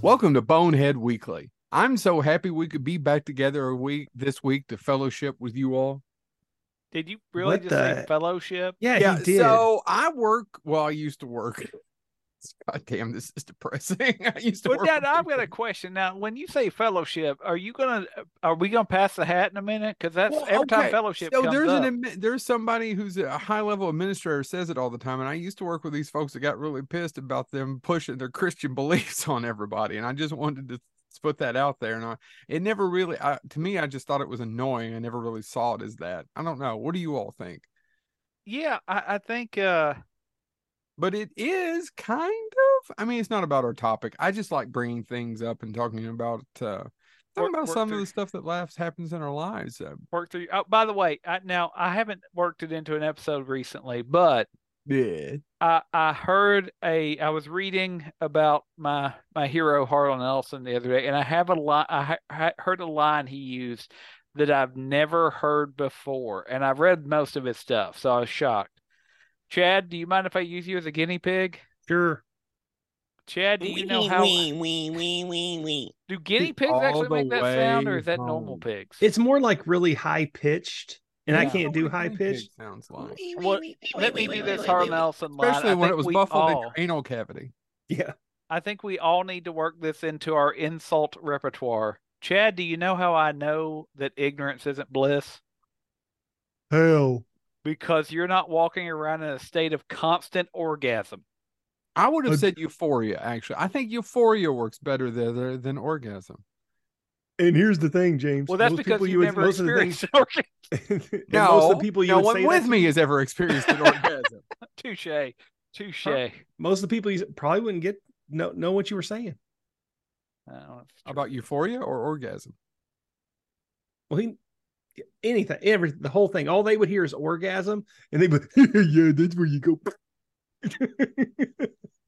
Welcome to Bonehead Weekly. I'm so happy we could be back together a week this week to fellowship with you all. Did you really What just say fellowship? Yeah, yeah, he did. so I work. Well, I used to work. God damn, this is depressing. I used to But work. Dad, I've got a question now. When you say fellowship, are you gonna are we gonna pass the hat in a minute? Because that's Well, every time fellowship So there's up. an there's somebody who's a high level administrator says it all the time, and I used to work with these folks that got really pissed about them pushing their Christian beliefs on everybody, and I just wanted to put that out there. And I, it never really, I, to me, I just thought it was annoying. I never really saw it as that. I don't know. What do you all think? yeah, I, I think uh But it is kind of. I mean, it's not about our topic. I just like bringing things up and talking about. uh Talking about some of the stuff that laughs happens in our lives. Uh, work through. Oh, by the way, I, now I haven't worked it into an episode recently, but yeah. I I heard a I was reading about my my hero Harlan Ellison the other day, and I have a line I ha- heard a line he used that I've never heard before, and I've read most of his stuff, so I was shocked. Chad, do you mind if I use you as a guinea pig? Sure. Chad, do you know how do guinea pigs all actually make that sound, or is that normal pigs? It's more like really high pitched, and I can't do high guinea pitched. Sounds like. What, let me do this Harlan Ellison line. especially when it was we muffled in all- your anal cavity. Yeah. I think we all need to work this into our insult repertoire. Chad, do you know how I know that ignorance isn't bliss? Hell. Because you're not walking around in a state of constant orgasm. I would have said euphoria. Actually, I think euphoria works better there than orgasm. And here's the thing, James. Well, that's Most because people you would- never most of the things- experienced orgasm. No, most of the people you no one with me to- has ever experienced an orgasm. Touche. Touche. most of the people you probably wouldn't get know know what you were saying. Oh, it's true. About euphoria or orgasm? Well, he anything, every the whole thing. All they would hear is orgasm, and they would, yeah, that's where you go.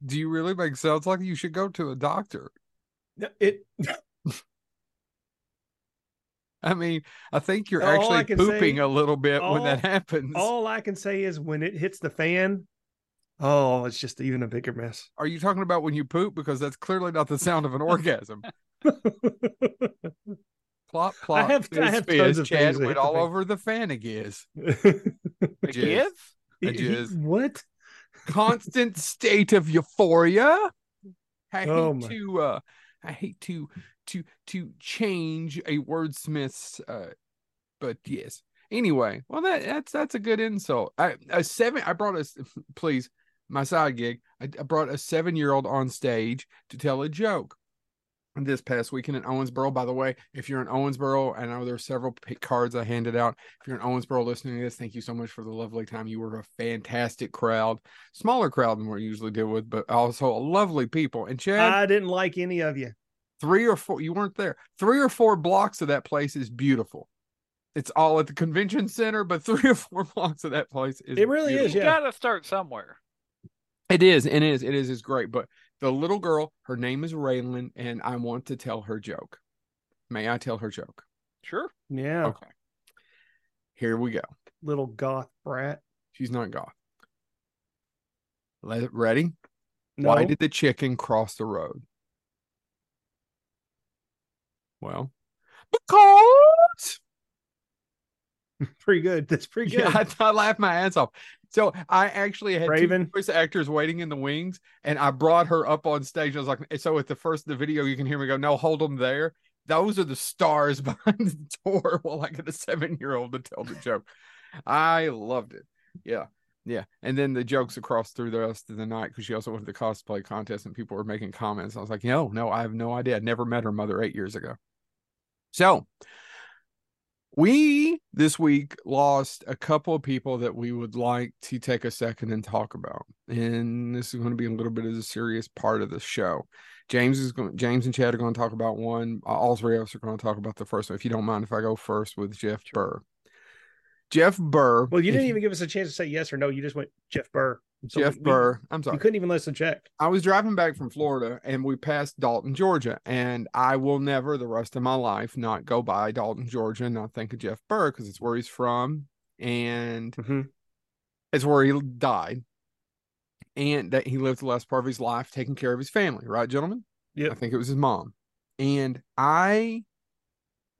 Do you really make sounds like you should go to a doctor? No, it I mean, I think you're All actually pooping say- a little bit when that happens. all I can say is when it hits the fan, oh, it's just even a bigger mess. Are you talking about when you poop? Because that's clearly not the sound of an orgasm. Plop, plop. have- I fizz, have fizz. tons of Chad things went all over the fan again. The Jizz. kids? I He- he- just- what? constant state of euphoria. I hate Oh my- to uh I hate to to to change a wordsmith's uh but yes. Anyway, well that that's that's a good insult. I a seven I brought a please my side gig. I, I brought a seven year old on stage to tell a joke. This past weekend in Owensboro, by the way, if you're in Owensboro, I know there's several cards I handed out. If you're in Owensboro listening to this, thank you so much for the lovely time. You were a fantastic crowd smaller crowd than we're usually deal with, but also lovely people. And Chad, I didn't like any of you. three or four, you weren't there. Three or four blocks of that place is beautiful. It's all at the convention center, but three or four blocks of that place is It really is, You gotta start somewhere. It is, and it is, it is, it's great. But the little girl, her name is Raylan, and I want to tell her joke. May I tell her joke? Sure. Yeah, Okay. Here we go. little goth brat. She's not goth. Let ready? No, Why did the chicken cross the road? Well, because pretty good. That's pretty good. yeah, I, I laughed my ass off. So I actually had Raven. two voice actors waiting in the wings, and I brought her up on stage. I was like, so at the first the video, you can hear me go, "No, hold them there." Those are the stars behind the door. While I get a seven year old to tell the joke, I loved it. Yeah. Yeah, and then the jokes across through the rest of the night because she also went to the cosplay contest and people were making comments. I was like, no, no, I have no idea. I never met her mother eight years ago. So we this week lost a couple of people that we would like to take a second and talk about. And this is going to be a little bit of a serious part of the show. James is going James and Chad are going to talk about one. All three of us are going to talk about the first one. If you don't mind if I go first with Jeff Burr. Jeff Burr. well, you didn't even give us a chance to say yes or no. You just went Jeff Burr. So Jeff we- Burr. I'm sorry. You couldn't even listen check. I was driving back from Florida and we passed Dalton, Georgia. And I will never, the rest of my life, not go by Dalton, Georgia and not think of Jeff Burr because it's where he's from and Mhm. it's where he died. And that he lived the last part of his life taking care of his family, right, gentlemen? Yeah. I think it was his mom. And I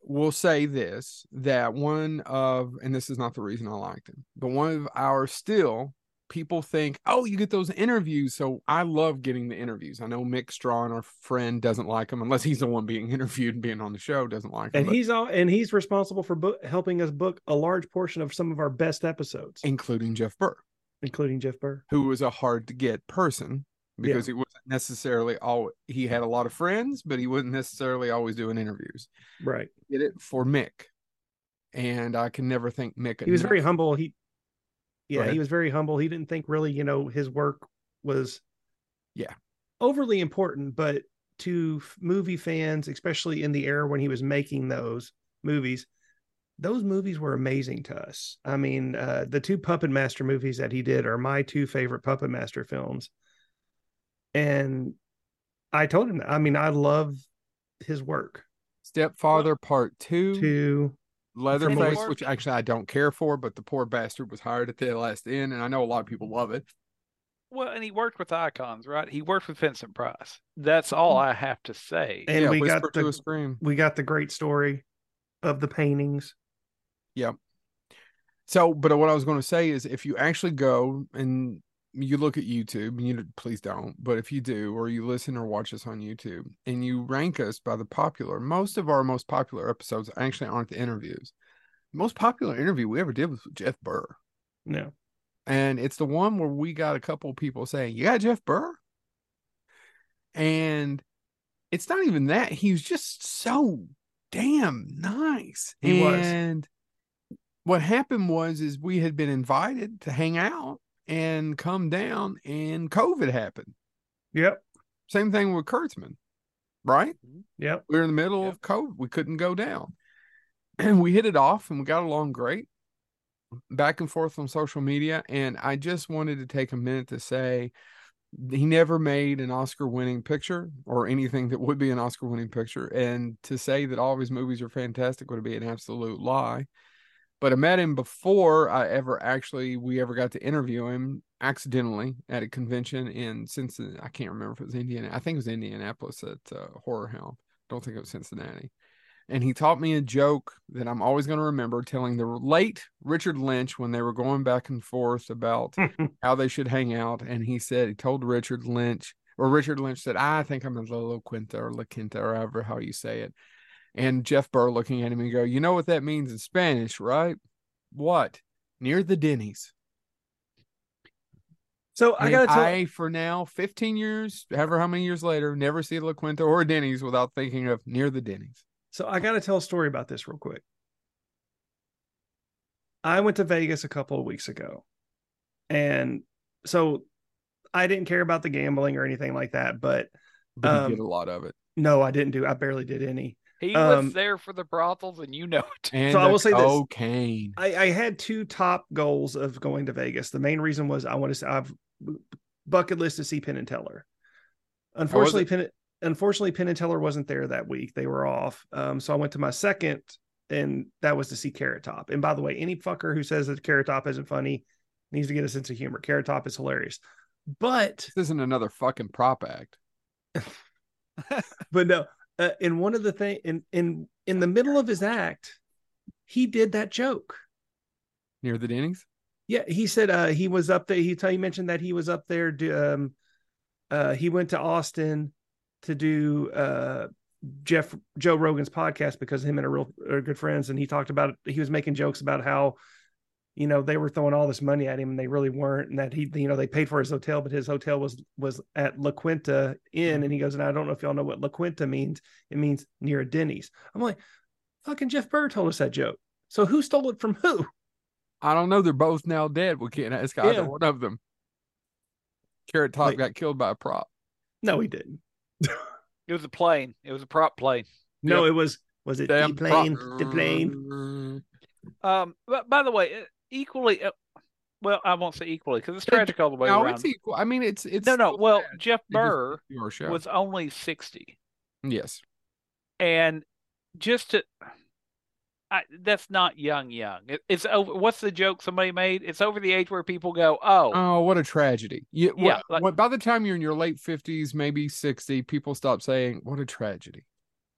will say this that one of, and this is not the reason I liked him, but one of our still people think, oh, you get those interviews. So I love getting the interviews. I know Mick Strawn, our friend, doesn't like them unless he's the one being interviewed and being on the show, doesn't like them. And he's all and he's responsible for book, helping us book a large portion of some of our best episodes, including Jeff Burr, including Jeff Burr. who was a hard to get person because he wasn't necessarily all he had a lot of friends, but he wasn't necessarily always doing interviews. Right. Did it for Mick. And I can never think Mick. He was very humble. He yeah, he was very humble. He didn't think really, you know, his work was Yeah. overly important, but to movie fans, especially in the era when he was making those movies, those movies were amazing to us. I mean, uh, the two Puppet Master movies that he did are my two favorite Puppet Master films. And I told him, that. I mean, I love his work. Stepfather Part Two, To Leatherface, work- which actually I don't care for, but the poor bastard was hired at the last end, and I know a lot of people love it. Well, and he worked with icons, right? He worked with Vincent Price. That's all mm-hmm. I have to say. and yeah, we Whisper got to a the Scream. we got the great story of the paintings. Yep. So, but what I was going to say is, if you actually go and you look at YouTube, and you please don't, but if you do, or you listen or watch us on YouTube, and you rank us by the popular, most of our most popular episodes actually aren't the interviews. The most popular interview we ever did was with Jeff Burr, No. and it's the one where we got a couple people saying, "You got Jeff Burr," and it's not even that he was just so damn nice. He was. and what happened was is we had been invited to hang out and come down and COVID happened. Yep. Same thing with Kurtzman, right? Mm-hmm. Yep. We were in the middle of COVID. We couldn't go down. And we hit it off and we got along great. Back and forth on social media. And I just wanted to take a minute to say he never made an Oscar winning picture or anything that would be an Oscar winning picture. And to say that all of his movies are fantastic would be an absolute lie. But I met him before I ever actually we ever got to interview him accidentally at a convention in Cincinnati. I can't remember if it was Indiana. I think it was Indianapolis at uh, Horror Hound. Don't think it was Cincinnati. And he taught me a joke that I'm always going to remember telling the late Richard Lynch when they were going back and forth about how they should hang out. And he said, he told Richard Lynch, or Richard Lynch said, I think I'm a La Quinta or La Quinta or however how you say it. And Jeff Burr looking at him and go, You know what that means in Spanish, right? What? Near the Denny's. So I gotta tell I, for now, 15 years, however how many years later, never see La Quinta or Denny's without thinking of near the Denny's. so I gotta tell a story about this real quick. I went to Vegas a couple of weeks ago. And so I didn't care about the gambling or anything like that, but But Um, get a lot of it. no, I didn't do I barely did any. He Um, was there for the brothels, and you know it. And So I will say this. cocaine. I, I had two top goals of going to Vegas. The main reason was I want to say I've bucket list to see Penn and Teller. Unfortunately. Penn unfortunately Penn and Teller wasn't there that week. They were off. Um, so I went to my second, and that was to see Carrot Top. And by the way, any fucker who says that Carrot Top isn't funny needs to get a sense of humor. Carrot Top is hilarious. But This isn't another fucking prop act. but no, uh, in one of the thing in in in the middle of his act, he did that joke. Near the Denny's? Yeah, he said uh he was up there. He you mentioned that he was up there. Do, um, uh, he went to Austin to do uh Jeff Joe Rogan's podcast because him and a real are good friends, and he talked about he was making jokes about how you know they were throwing all this money at him and they really weren't, and that he you know they paid for his hotel, but his hotel was was at La Quinta Inn, and he goes, and I don't know if y'all know what La Quinta means. It means near a Denny's. I'm like, fucking Jeff Burr told us that joke. So who stole it from who? I don't know. They're both now dead. We can't ask either Yeah. one of them. Carrot Top Like- got killed by a prop. No, he didn't. It was a plane. It was a prop plane. No, it was was it Damn the plane? prop. The plane. Um, but by the way, equally, uh, well, I won't say equally because it's tragic all the way No, around. it's equal. I mean, it's it's no, no. Well, sad. Jeff Burr was only sixty, yes. and just to, I, that's not young, young. It, it's over. What's the joke somebody made? It's over the age where people go, "Oh, Oh, what a tragedy! You, Yeah, what- like- what- by the time you're in your late fifties, maybe sixty, people stop saying, "What a tragedy."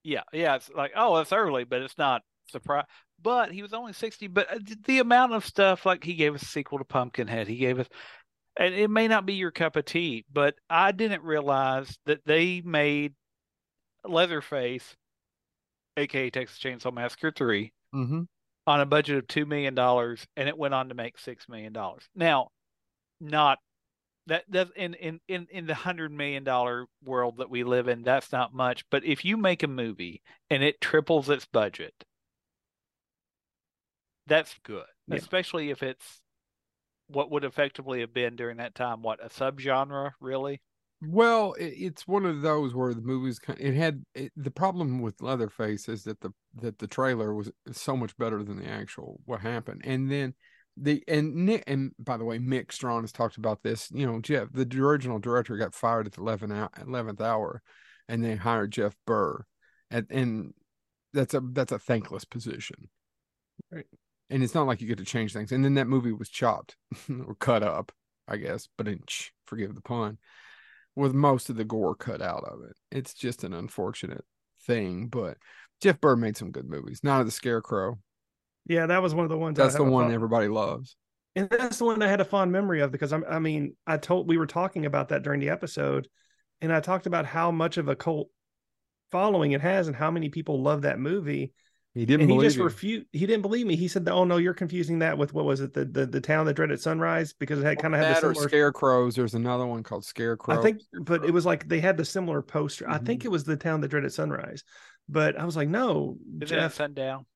yeah, yeah." It's like, oh, it's early, but it's not surprise. But he was only sixty. But uh, the amount of stuff, like he gave us a sequel to Pumpkinhead. He gave us, and it may not be your cup of tea, but I didn't realize that they made Leatherface, aka Texas Chainsaw Massacre three, Mm-hmm. on a budget of two million dollars, and it went on to make six million dollars. Now, not that that's in in in in the hundred million dollar world that we live in. That's not much, but if you make a movie and it triples its budget, that's good, Yeah. especially if it's what would effectively have been during that time. What a subgenre, really? Well, it, it's one of those where the movie's kind. It had it, the problem with Leatherface is that the that the trailer was so much better than the actual what happened, and then the and Nick and by the way, Mick Strawn has talked about this. You know, Jeff, the original director, got fired at the eleventh hour, and they hired Jeff Burr, and and that's a that's a thankless position, Right. And it's not like you get to change things. And then that movie was chopped or cut up, I guess, but inch, forgive the pun with most of the gore cut out of it. It's just an unfortunate thing, but Jeff Burr made some good movies. Night of the Scarecrow. Yeah, that was one of the ones. I That's the one fond- everybody loves. and that's the one I had a fond memory of because I'm. I mean, I told we were talking about that during the episode, and I talked about how much of a cult following it has and how many people love that movie. He didn't and he just you. refused. He didn't believe me. He said, "Oh no, you're confusing that with what was it? The the, the town that dreaded sunrise because it had kind of had the that or similar." Scarecrows. There's another one called Scarecrow. I think, but it was like they had the similar poster. I Mhm. think it was the town that dreaded sunrise, but I was like, no, Is it at Jeff, Sundown?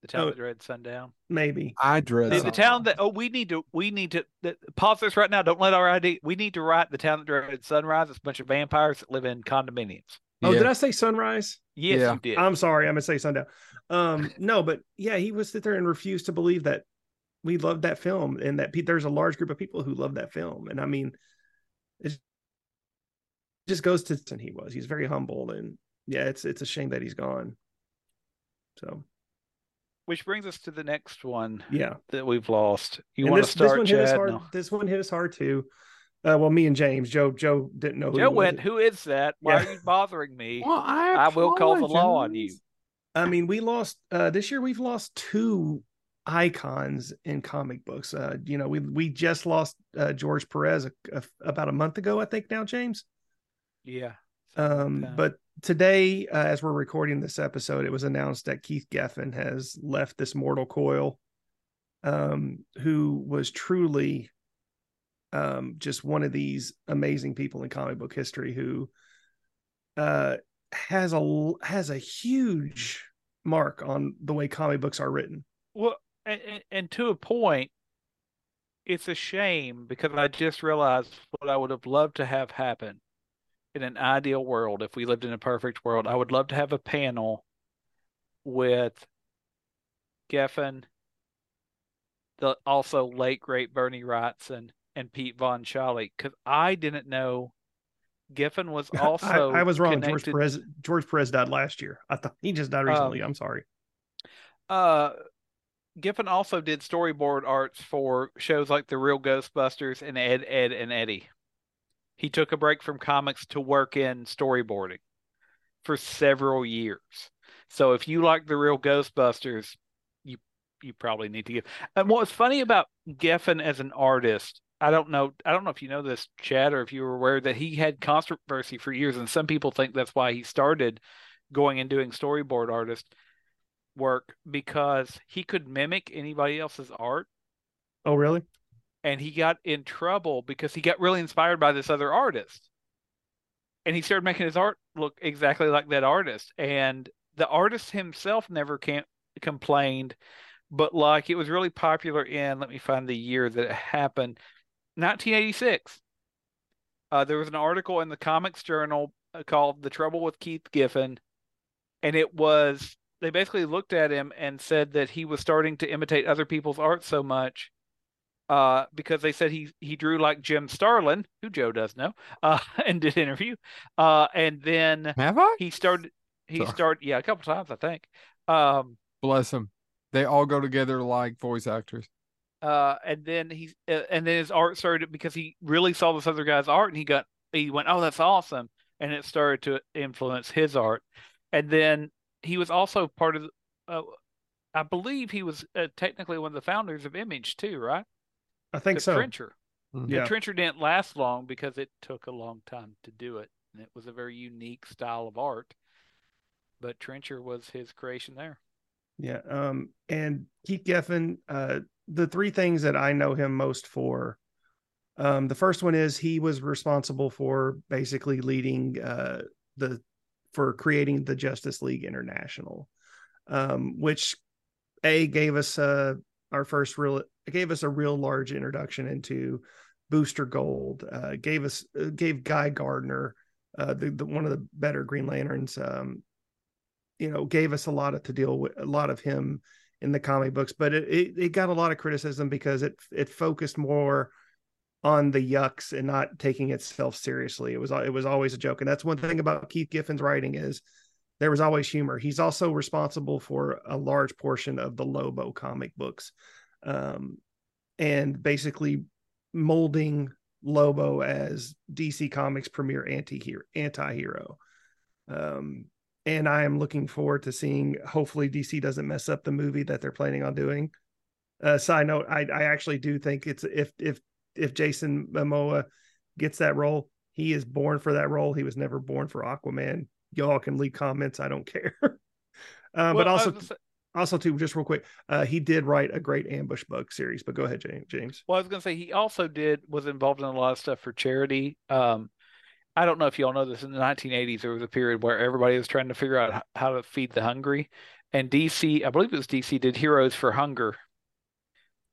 The town Oh. that dread sundown. maybe. I dread The, the town that oh we need to we need to the, pause this right now. Don't let our ID. We need to write the town that dreaded sunrise. It's a bunch of vampires that live in condominiums. Oh, Yeah. did I say sunrise? Yes, Yeah. you did. I'm sorry, I'm gonna say sundown. Um, no, but yeah, he would sit there and refuse to believe that we loved that film and that pe- there's a large group of people who love that film. And I mean, it just goes to and he was. He's very humble and yeah, it's it's a shame that he's gone. So Which brings us to the next one yeah, that we've lost. You want this to this start, one hit us Chad? hard. No. This one hit us hard too. Uh, well, me and James, Joe, Joe didn't know. Joe he went. was. Who is that? Why Yeah. are you bothering me? Well, I, I will call the law on you. I mean, we lost uh this year. We've lost two icons in comic books. Uh, you know, we we just lost uh, George Perez a, a- about a month ago, I think. Now, James. Yeah. Um, Okay. but today, uh, as we're recording this episode, it was announced that Keith Giffen has left this mortal coil. Um, who was truly, um, just one of these amazing people in comic book history who, uh, has a has a huge mark on the way comic books are written. Well, and, and, to a point, it's a shame because I just realized what I would have loved to have happen in an ideal world. If we lived in a perfect world, I would love to have a panel with Giffen, the also late great Bernie Wrightson, and Pete Von Sholly, because I didn't know Giffen was also I, I was wrong. George Perez George Perez died last year. I thought he just died recently. Um, I'm sorry. Uh, Giffen also did storyboard arts for shows like The Real Ghostbusters and Ed, Edd n Eddy. He took a break from comics to work in storyboarding for several years. So if you like The Real Ghostbusters, you you probably need to give. And what's funny about Giffen as an artist, I don't know, I don't know if you know this, Chad, or if you were aware that he had controversy for years, and some people think that's why he started going and doing storyboard artist work because he could mimic anybody else's art. Oh, really? and he got in trouble because he got really inspired by this other artist. And he started making his art look exactly like that artist. And the artist himself never can complained but like it was really popular in let me find the year that it happened 1986 uh, there was an article in the comics journal uh, called the trouble with keith giffen and it was they basically looked at him and said that he was starting to imitate other people's art so much uh, because they said he he drew like Jim Starlin, who Joe does know, uh, and did interview. Uh, and then Have I? he started he Sorry. started yeah a couple times I think. Um, Bless him. They all go together like voice actors. Uh, and then he uh, and then his art started because he really saw this other guy's art and he got he went, oh, that's awesome, and it started to influence his art. And then he was also part of, uh, I believe he was uh, technically one of the founders of Image too, right? I think The so. Trencher. Mhm. The Yeah. Trencher didn't last long because it took a long time to do it, and it was a very unique style of art. But Trencher was his creation there. Yeah. Um, and Keith Giffen, uh, the three things that I know him most for. Um, the first one is he was responsible for basically leading uh the for creating the Justice League International, um, which a gave us uh our first real gave us a real large introduction into Booster Gold, uh, gave us uh, gave Guy Gardner, uh, the, the one of the better Green Lanterns, um, you know, gave us a lot of to deal with a lot of him in the comic books, but it, it, it got a lot of criticism because it it focused more on the yucks and not taking itself seriously. It was it was always a joke, and that's one thing about Keith Giffen's writing is there was always humor. He's also responsible for a large portion of the Lobo comic books, um, and basically molding Lobo as DC Comics' premier anti-hero. anti-hero. Um, and I am looking forward to seeing. Hopefully, DC doesn't mess up the movie that they're planning on doing. Uh, side note: I, I actually do think it's if if if Jason Momoa gets that role, he is born for that role. He was never born for Aquaman. Y'all can leave comments. I don't care. uh, but Well, I also, say- also too, just real quick, uh, he did write a great ambush bug series. But go ahead, James. James. Well, I was going to say he also did was involved in a lot of stuff for charity. Um, I don't know if y'all know this. In the 1980s, there was a period where everybody was trying to figure out how to feed the hungry, and DC, I believe it was DC, did Heroes for Hunger.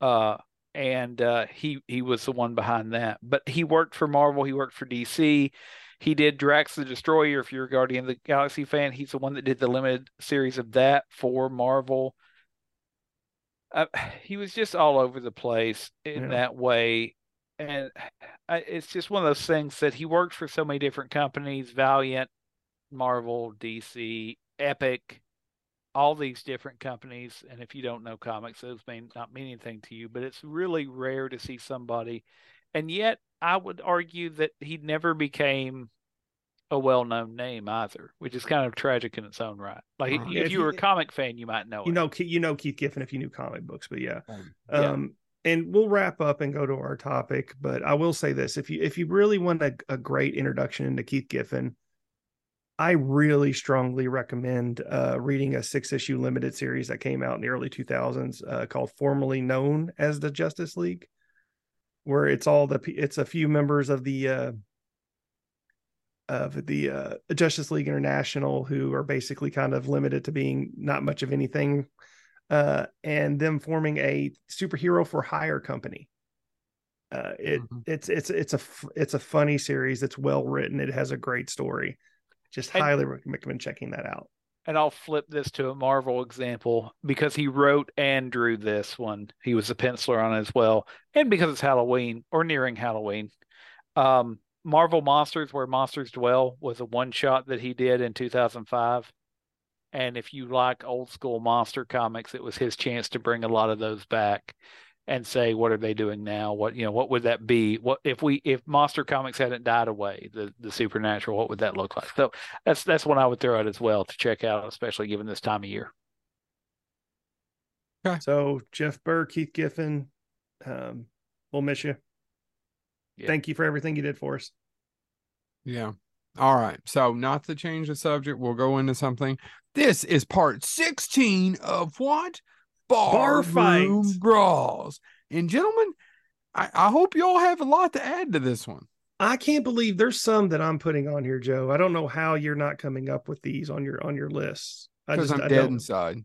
Uh, and uh, he he was the one behind that. But he worked for Marvel. He worked for DC. He did Drax the Destroyer. If you're a Guardian of the Galaxy fan, he's the one that did the limited series of that for Marvel. Uh, he was just all over the place in Yeah. that way, and I, it's just one of those things that he worked for so many different companies: Valiant, Marvel, DC, Epic, all these different companies. And if you don't know comics, those may not mean anything to you, but it's really rare to see somebody. And yet, I would argue that he never became a well-known name either, which is kind of tragic in its own right. Like Uh, if if you were a comic fan, you might know You it. know, you know Keith Giffen if you knew comic books, but yeah. Um, Yeah. Um, and we'll wrap up and go to our topic. But I will say this: if you if you really want a, a great introduction into Keith Giffen, I really strongly recommend uh, reading a six issue limited series that came out in the early 2000s uh, called formerly known as the Justice League, where it's all the it's a few members of the uh, of the uh, Justice League International who are basically kind of limited to being not much of anything uh, and them forming a superhero for hire company. Uh, it Mhm. it's it's it's a it's a funny series. It's well written. It has a great story. Just And- highly recommend checking that out. And I'll flip this to a Marvel example because he wrote and drew this one. He was a penciler on it as well. And because it's Halloween or nearing Halloween. Um, Marvel Monsters, Where Monsters Dwell, was a one shot that he did in 2005. And if you like old school monster comics, it was his chance to bring a lot of those back and say, what are they doing now? What you know, what would that be? What if we if monster comics hadn't died away, the the supernatural, what would that look like? So that's that's one I would throw out as well to check out, especially given this time of year. Okay. So Jeff Burr, Keith Giffen, um, we'll miss you. Yeah. Thank you for everything you did for us. Yeah. All right. So, not to change the subject, we'll go into something. This is part 16 of what? Bar Barroom fights. Brawls. And, gentlemen, I, I hope you all have a lot to add to this one. I can't believe there's some that I'm putting on here, Joe. I don't know how you're not coming up with these on your on your list. I Because just I'm I dead don't- inside.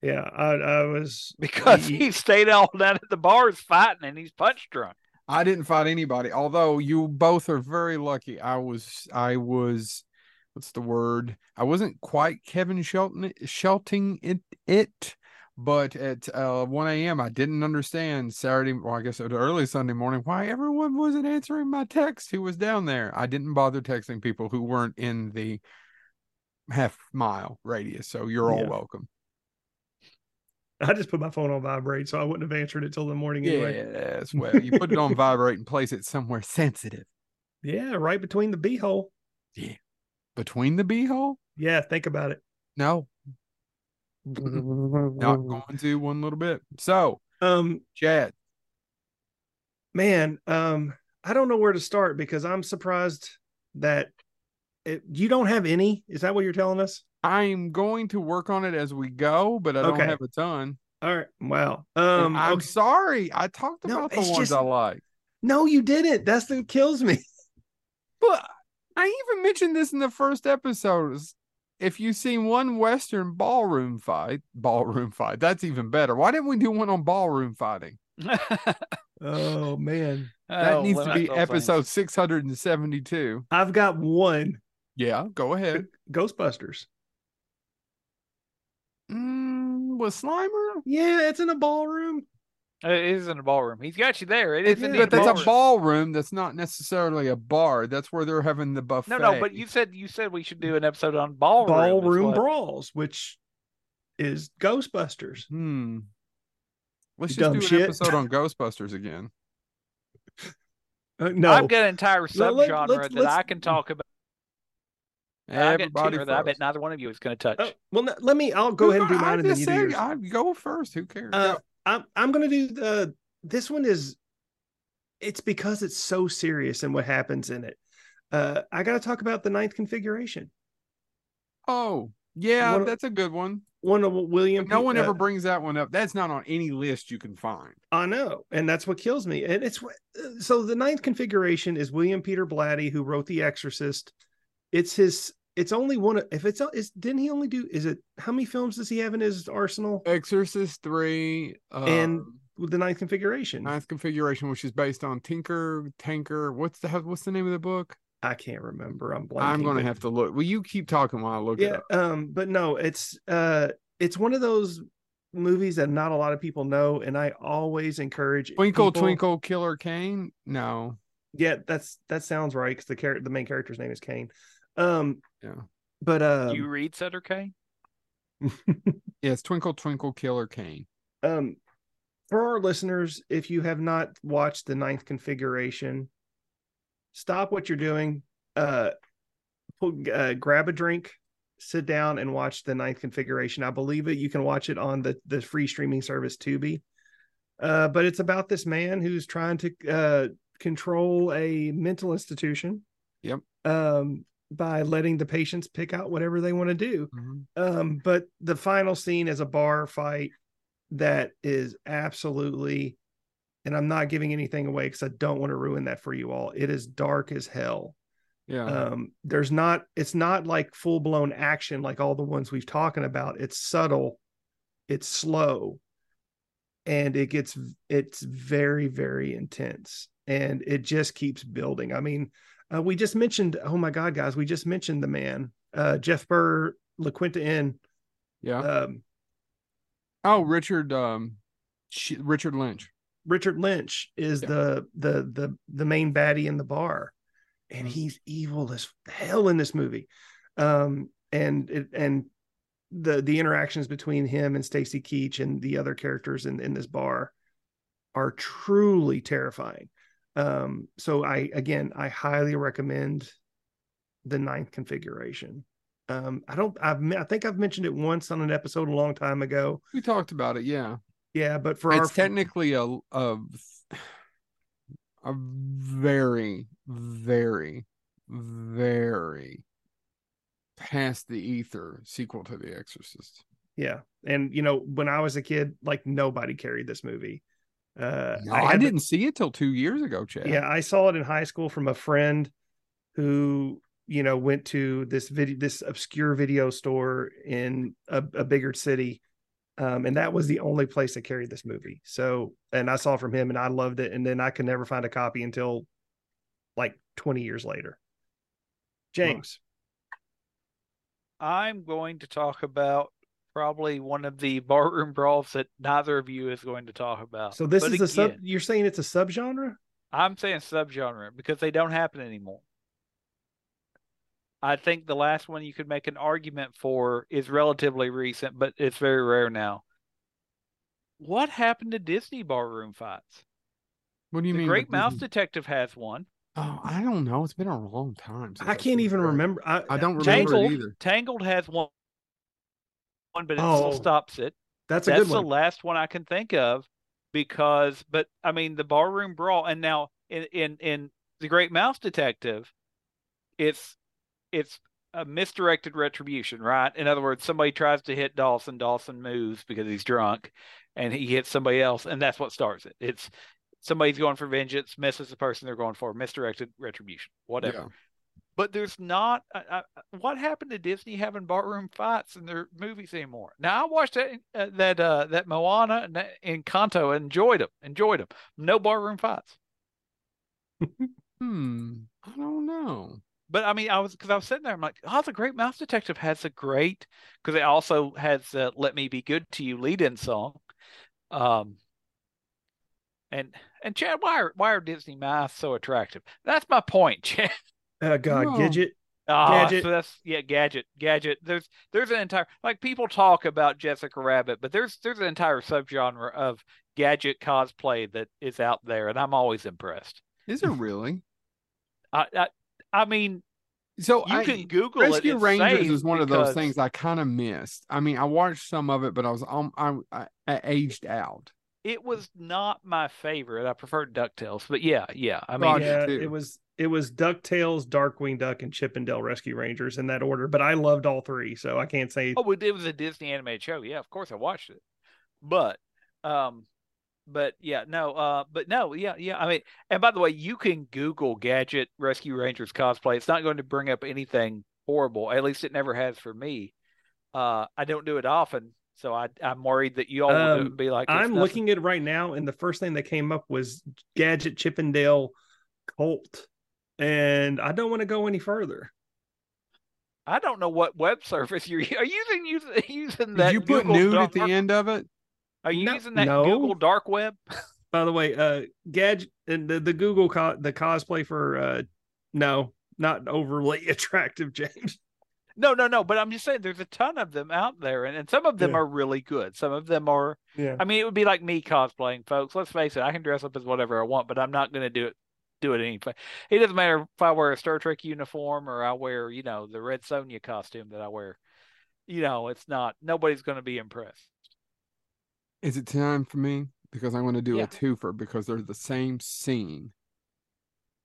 Yeah, I I was Because Ye- he stayed all night at the bars fighting and he's punch drunk. I didn't fight anybody, although you both are very lucky. I was, I was, what's the word? I wasn't quite Kevin Shelton, Shelting it, it, but at uh, 1 a.m. I didn't understand Saturday, well, I guess it was early Sunday morning, why everyone wasn't answering my text who was down there. I didn't bother texting people who weren't in the half mile radius. So you're all Yeah. welcome. I just put my phone on vibrate, so I wouldn't have answered it till the morning anyway. Yes, well, you put it on vibrate and place it somewhere sensitive. Yeah, right between the beehole. Between the beehole? Yeah, think about it. No, not going to one little bit. So, Um, Chad, man, um, I don't know where to start because I'm surprised that it, you don't have any. Is that what you're telling us? I'm going to work on it as we go, but I don't have a ton. All right. Wow. Um, I'm okay. sorry. I talked No, about the it's ones just- I like. no, you didn't. That's what kills me. But I even mentioned this in the first episode. If you've seen one Western ballroom fight, ballroom fight, that's even better. Why didn't we do one on ballroom fighting? Oh man, That Oh, needs to be episode 672. I've got one. Yeah, go ahead. Ghostbusters. Mm, was Slimer? Yeah, it's in a ballroom. It is in a ballroom. He's got you there. It It is is, But that's ballroom. a ballroom. That's not necessarily a bar. That's where they're having the buffet. No, no, but you said you said we should do an episode on ballroom. Ballroom what- brawls, which is Ghostbusters. Hmm. Let's You just dumb do an shit. episode on Ghostbusters again. Uh, no, I've got an entire Let- let- subgenre let's- that let's- I can talk about. I've got two Everybody that I bet neither one of you is going to touch. Oh, well, let me. I'll go ahead and do I mine, and then just you do yours. I go first. Who cares? Uh, Go. I'm I'm gonna do the. This one is. It's because it's so serious and what happens in it. Uh, I got to talk about the ninth configuration. oh, yeah, one that's a good one. One of William. No P- one uh, ever brings that one up. That's not on any list you can find. I know, and that's what kills me. And it's uh, so the ninth configuration is William Peter Blatty, who wrote The Exorcist. It's his. It's only one. of- If it's is didn't he only do? Is it how many films does he have in his arsenal? Exorcist three uh, And- With the ninth configuration, ninth configuration, which is based on Tinker Tanker. What's the what's the name of the book? I can't remember. I'm blanking. I'm gonna have to look. will you keep talking while I look it yeah um but no it's uh it's one of those movies that not a lot of people know and i always encourage Twinkle people- Twinkle Killer Kane. No, yeah that's that sounds right because the character the main character's name is kane um yeah, but uh you read Sutter Kane? yeah. It's Twinkle Twinkle Killer Kane. um for our listeners if you have not watched the ninth configuration stop what you're doing uh, put, uh grab a drink sit down and watch the ninth configuration i believe it you can watch it on the the free streaming service tubi uh but it's about this man who's trying to uh control a mental institution Yep. um by letting the patients pick out whatever they want to do Mhm. um, but the final scene is a bar fight that is absolutely, and I'm not giving anything away because I don't want to ruin that for you all. It is dark as hell. Yeah. Um, there's not, it's not like full blown action like all the ones we've talking about. It's subtle, it's slow, and it gets, it's very, very intense, and it just keeps building. I mean, uh, we just mentioned, oh my God, guys, we just mentioned the man, uh, Jeff Burr, LaQuinta Inn. yeah. Um, oh, Richard. Um, Richard Lynch. Richard Lynch is Yeah. the the the the main baddie in the bar, and Mhm. he's evil as hell in this movie. Um, and it and the the interactions between him and Stacy Keach and the other characters in in this bar are truly terrifying. Um, so I again I highly recommend the ninth configuration. Um, I don't I've I think I've mentioned it once on an episode a long time ago. We talked about it. Yeah. Yeah, but for it's our technically a a a very very very past the ether sequel to The Exorcist. Yeah. And you know, when I was a kid, like nobody carried this movie. Uh No, I, had the- didn't see it till two years ago, Chad. yeah, I saw it in high school from a friend who, you know, went to this video this obscure video store in a, a bigger city. Um, and that was the only place that carried this movie. So and I saw it from him and I loved it. And then I could never find a copy until like 20 years later. James. I'm going to talk about probably one of the barroom brawls that neither of you is going to talk about. So this But is a sub you're saying it's a subgenre? I'm saying subgenre because they don't happen anymore. I think the last one you could make an argument for is relatively recent, but it's very rare now. what happened to Disney barroom fights? What do you the mean? Great Mouse Disney- Detective has one. Oh, I don't know. It's been a long time. since I can't even that. remember. I, I don't remember Tangled, it either. Tangled has one, one, but it Oh, still stops it. That's a good one. That's the last one I can think of because, but I mean, the barroom brawl, and now in in in the Great Mouse Detective, it's it's a misdirected retribution, right? In other words, somebody tries to hit Dawson, Dawson moves because he's drunk, and he hits somebody else, and that's what starts it. It's somebody's going for vengeance, misses the person they're going for, misdirected retribution, whatever Yeah. But there's not I, I, what happened to Disney having barroom fights in their movies anymore. Now I watched that uh, that uh, that Moana and that Encanto and enjoyed them, enjoyed them. No barroom fights. Hmm. I don't know. But I mean, I was because I was sitting there. I'm like, oh, the Great Mouse Detective has a great because it also has uh, "Let Me Be Good to You" lead-in song. Um, and and Chad, why are why are Disney mice so attractive? That's my point, Chad. Oh God, No. Gidget. Oh, Gadget. so that's yeah, gadget, gadget. There's there's an entire like people talk about Jessica Rabbit, but there's there's an entire subgenre of gadget cosplay that is out there, and I'm always impressed. Is it really? I I, I mean, So you I, can Google Rescue it. It's Rangers is one of those things I kind of missed. I mean, I watched some of it, but I was um, I, I, I aged out. It was not my favorite. I preferred Ducktales, but yeah, yeah. I mean, Oh, I did yeah, it was it was Ducktales, Darkwing Duck, and Chip 'n Dale Rescue Rangers in that order. But I loved all three, so I can't say. Oh, it was a Disney animated show. Yeah, of course I watched it. But um but yeah, no, uh but no, yeah, yeah. I mean, and by the way, you can Google Gadget Rescue Rangers cosplay. It's not going to bring up anything horrible. At least it never has for me. Uh I don't do it often, so I I'm worried that you all Um, would be like I'm nothing. looking at it right now, and the first thing that came up was Gadget Chippendale Colt, and I don't want to go any further. I don't know what web service you're are you using using using Did that you put Google nude dark, at the end of it? Are you No- using that no. Google dark web? By the way, uh, Gadget and the, the Google co- the cosplay for uh, no, not overly attractive, James. No, no, no. But I'm just saying, there's a ton of them out there, and, and some of them Yeah. are really good. Some of them are. Yeah, I mean, it would be like me cosplaying, folks. Let's face it. I can dress up as whatever I want, but I'm not going to do it. Do it anyway. It doesn't matter if I wear a Star Trek uniform or I wear, you know, the Red Sonja costume that I wear. You know, it's not. Nobody's going to be impressed. Is it time for me? Because I'm going to do Yeah. a twofer because they're the same scene.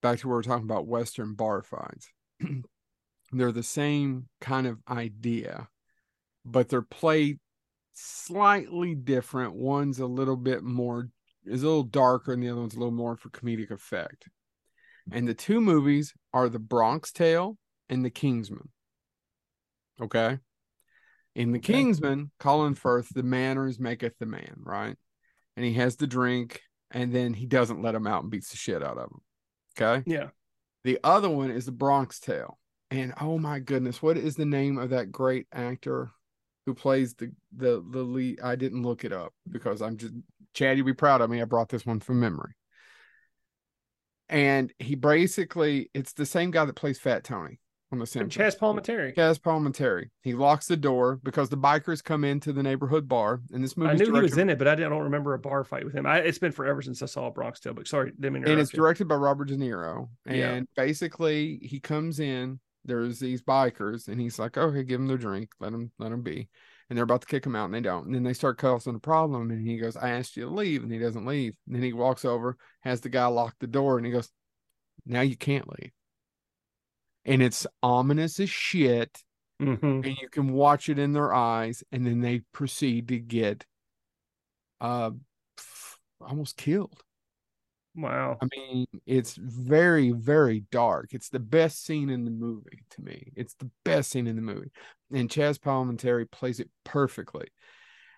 Back to where we're talking about Western bar fights. they're the same kind of idea, but they're played slightly different. One's a little bit more, is a little darker, and the other one's a little more for comedic effect. And the two movies are The Bronx Tale and The Kingsman. Okay. In The Okay. Kingsman, Colin Firth, the manners maketh the man, right? And he has the drink, and then he doesn't let him out and beats the shit out of him. Okay. yeah. The other one is The Bronx Tale. And oh my goodness, what is the name of that great actor who plays the the the lead? I didn't look it up because I'm just Chad, you'll be proud of me. I brought this one from memory. And he basically it's the same guy that plays Fat Tony on The Simpsons. Chaz Palminteri. Chaz Palminteri. He locks the door because the bikers come into the neighborhood bar. And this movie I knew he was in it, but I don't remember a bar fight with him. I, it's been forever since I saw Bronx Tale, but sorry, didn't and it's directed by Robert De Niro. And Yeah. basically, he comes in. There's these bikers, and he's like, "Okay, give them their drink. Let them, let them be." And they're about to kick him out, and they don't. And then they start causing a problem. And he goes, "I asked you to leave," and he doesn't leave. And then he walks over, has the guy lock the door, and he goes, "Now you can't leave." And it's ominous as shit. Mhm. And you can watch it in their eyes, and then they proceed to get, uh, almost killed. Wow. I mean, it's very, very dark. It's the best scene in the movie to me. It's the best scene in the movie. And Chaz Palminteri plays it perfectly.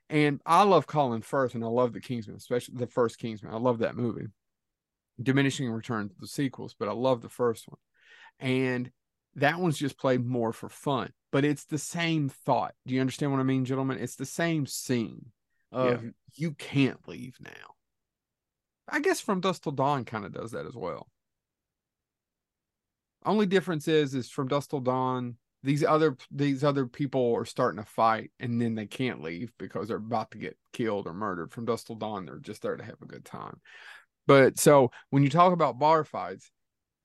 And I love Colin Firth and I love the Kingsman, especially the first Kingsman. I love that movie. Diminishing returns, the sequels, but I love the first one. And that one's just played more for fun, but it's the same thought. Do you understand what I mean, gentlemen? It's the same scene of you can't leave now. I guess From Dusk Till Dawn kind of does that as well. Only difference is, is From Dusk Till Dawn, these other these other people are starting to fight and then they can't leave because they're about to get killed or murdered. From dusk till dawn they're just there to have a good time. But so when you talk about bar fights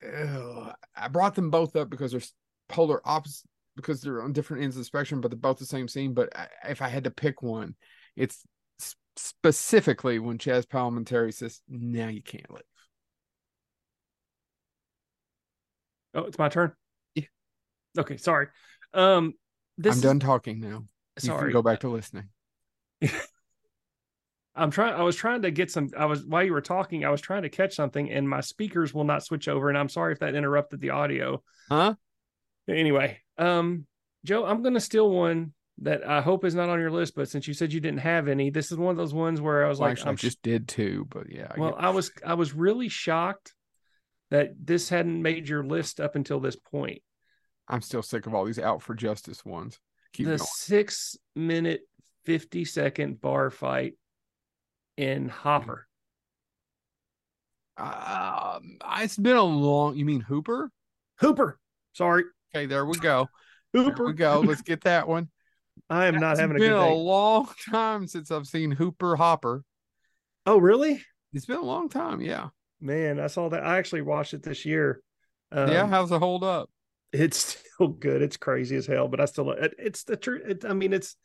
i brought them both up because they're polar opposite because they're on different ends of the spectrum but they're both the same scene. But I, if i had to pick one it's specifically when Chazz Palminteri says now you can't leave Oh, it's my turn. Yeah. Okay, sorry. Um, this i'm is- done talking now you Sorry, can go back to listening I'm trying. I was trying to get some. I was while you were talking. I was trying to catch something, and my speakers will not switch over. And I'm sorry if that interrupted the audio. huh Anyway, um, Joe, I'm going to steal one that I hope is not on your list. But since you said you didn't have any, this is one of those ones where I was Well, like, actually, I'm I just did too but yeah I well, I was I was really shocked that this hadn't made your list up until this point. i'm still sick of all these out for justice ones keep the going six minute, fifty second bar fight in Hopper. Um, it's been a long. You mean Hooper? Hooper. Sorry, Okay, there we go. There Hooper. we go. Let's get that one. I am not having a good. It's been a long time since I've seen Hooper Hopper. Oh, really? It's been a long time. Yeah. Man, I saw that. I actually watched it this year. Um, yeah. How's it hold up? it's still good. It's crazy as hell, but I still. It, it's the truth. It, I mean, it's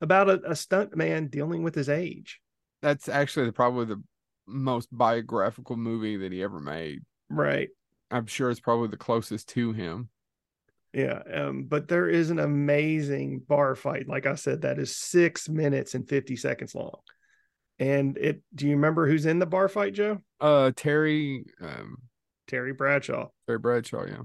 about a, a stunt man dealing with his age. That's actually the, probably the most biographical movie that he ever made. Right. I'm sure it's probably the closest to him. Yeah. Um, but there is an amazing bar fight. Like I said, that is six minutes and 50 seconds long. And it, do you remember who's in the bar fight, Joe? Uh, Terry, um, Terry Bradshaw. Terry Bradshaw. Yeah.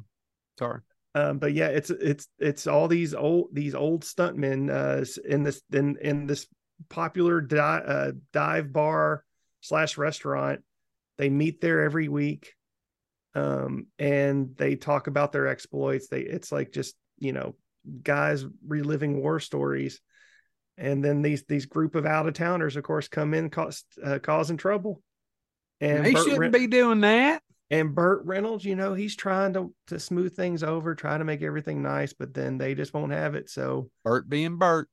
Sorry. Um, but yeah, it's it's it's all these old these old stuntmen uh in this in in this popular di- uh, dive bar slash restaurant. They meet there every week, um, and they talk about their exploits. They it's like just you know guys reliving war stories, and then these these group of out of towners, of course, come in cause, uh, causing trouble. And they Burt shouldn't Ren- be doing that. and Burt Reynolds, you know, he's trying to to smooth things over, try to make everything nice, but then they just won't have it. So Bert being Bert.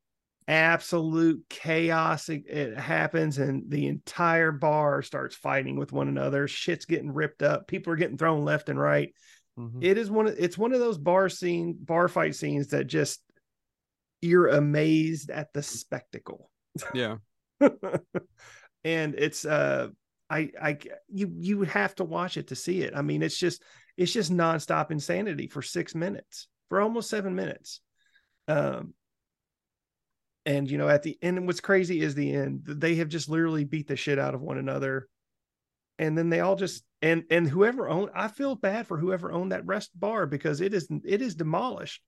Absolute chaos it, it happens, and the entire bar starts fighting with one another. Shit's getting ripped up. People are getting thrown left and right. Mhm. It is one. Of, it's one of those bar scene, bar fight scenes that just you're amazed at the spectacle. Yeah. and it's uh I I you you have to watch it to see it. I mean, it's just it's just nonstop insanity for six minutes, for almost seven minutes. Um and you know, at the end, what's crazy is the end. They have just literally beat the shit out of one another. And then they all just and and whoever owned I feel bad for whoever owned that rest bar because it is it is demolished.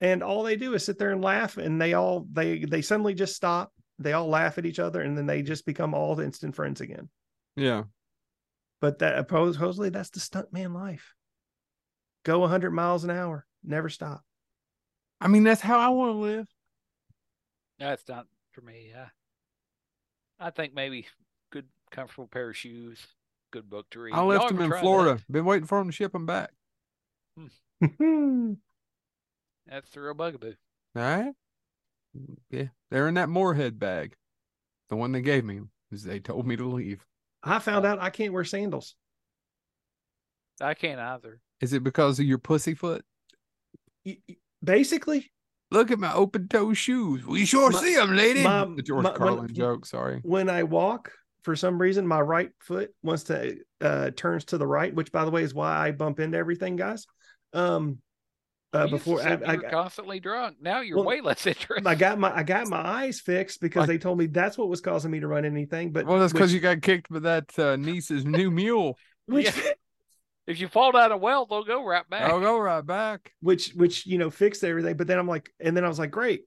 And all they do is sit there and laugh and they all they they suddenly just stop they all laugh at each other and then they just become all instant friends again. Yeah. But that supposedly that's the stuntman life. Go 100 miles an hour, never stop. I mean, that's how I want to live. That's not for me. Yeah. I think maybe good, comfortable pair of shoes, good book to read. I left them in tried Florida. Been waiting for them to ship them back. that? Hmm. That's the real bugaboo. All right. Yeah. They're in that Moorhead bag. The one they gave me because they told me to leave. I found out I can't wear sandals. I can't either. Is it because of your pussyfoot? Y- y- Basically, Look at my open toe shoes. We sure My- see them, lady. my- the George my- when- Carlin joke. Sorry. when I walk, for some reason, my right foot wants to uh turns to the right, which by the way is why I bump into everything, guys. Um uh, before I, I, constantly drunk. Now you're Well, way less interested. I got my I got my eyes fixed because they told me that's what was causing me to run anything. But Well, that's because you got kicked by that uh, niece's new mule. which Yeah. If you fall down a well, they'll go right back. I'll go right back. which which you know fixed everything. But then I'm like, and then I was like, great.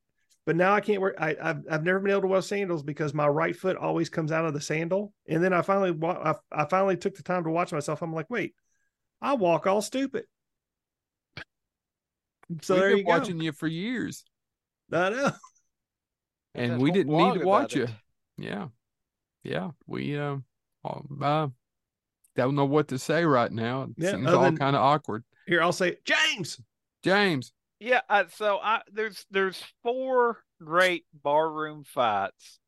But now I can't wear. I, I've I've never been able to wear sandals because my right foot always comes out of the sandal. And then I finally wa- I, I finally took the time to watch myself. I'm like, wait, I walk all stupid. So We've there been you go. watching you for years, I know. and There's we didn't need to about watch it. you. Yeah, yeah. We uh, uh, don't know what to say right now. It Yeah, seems all than- kind of awkward. Here I'll say, James. James, Yeah, uh, so I there's there's four great barroom fights.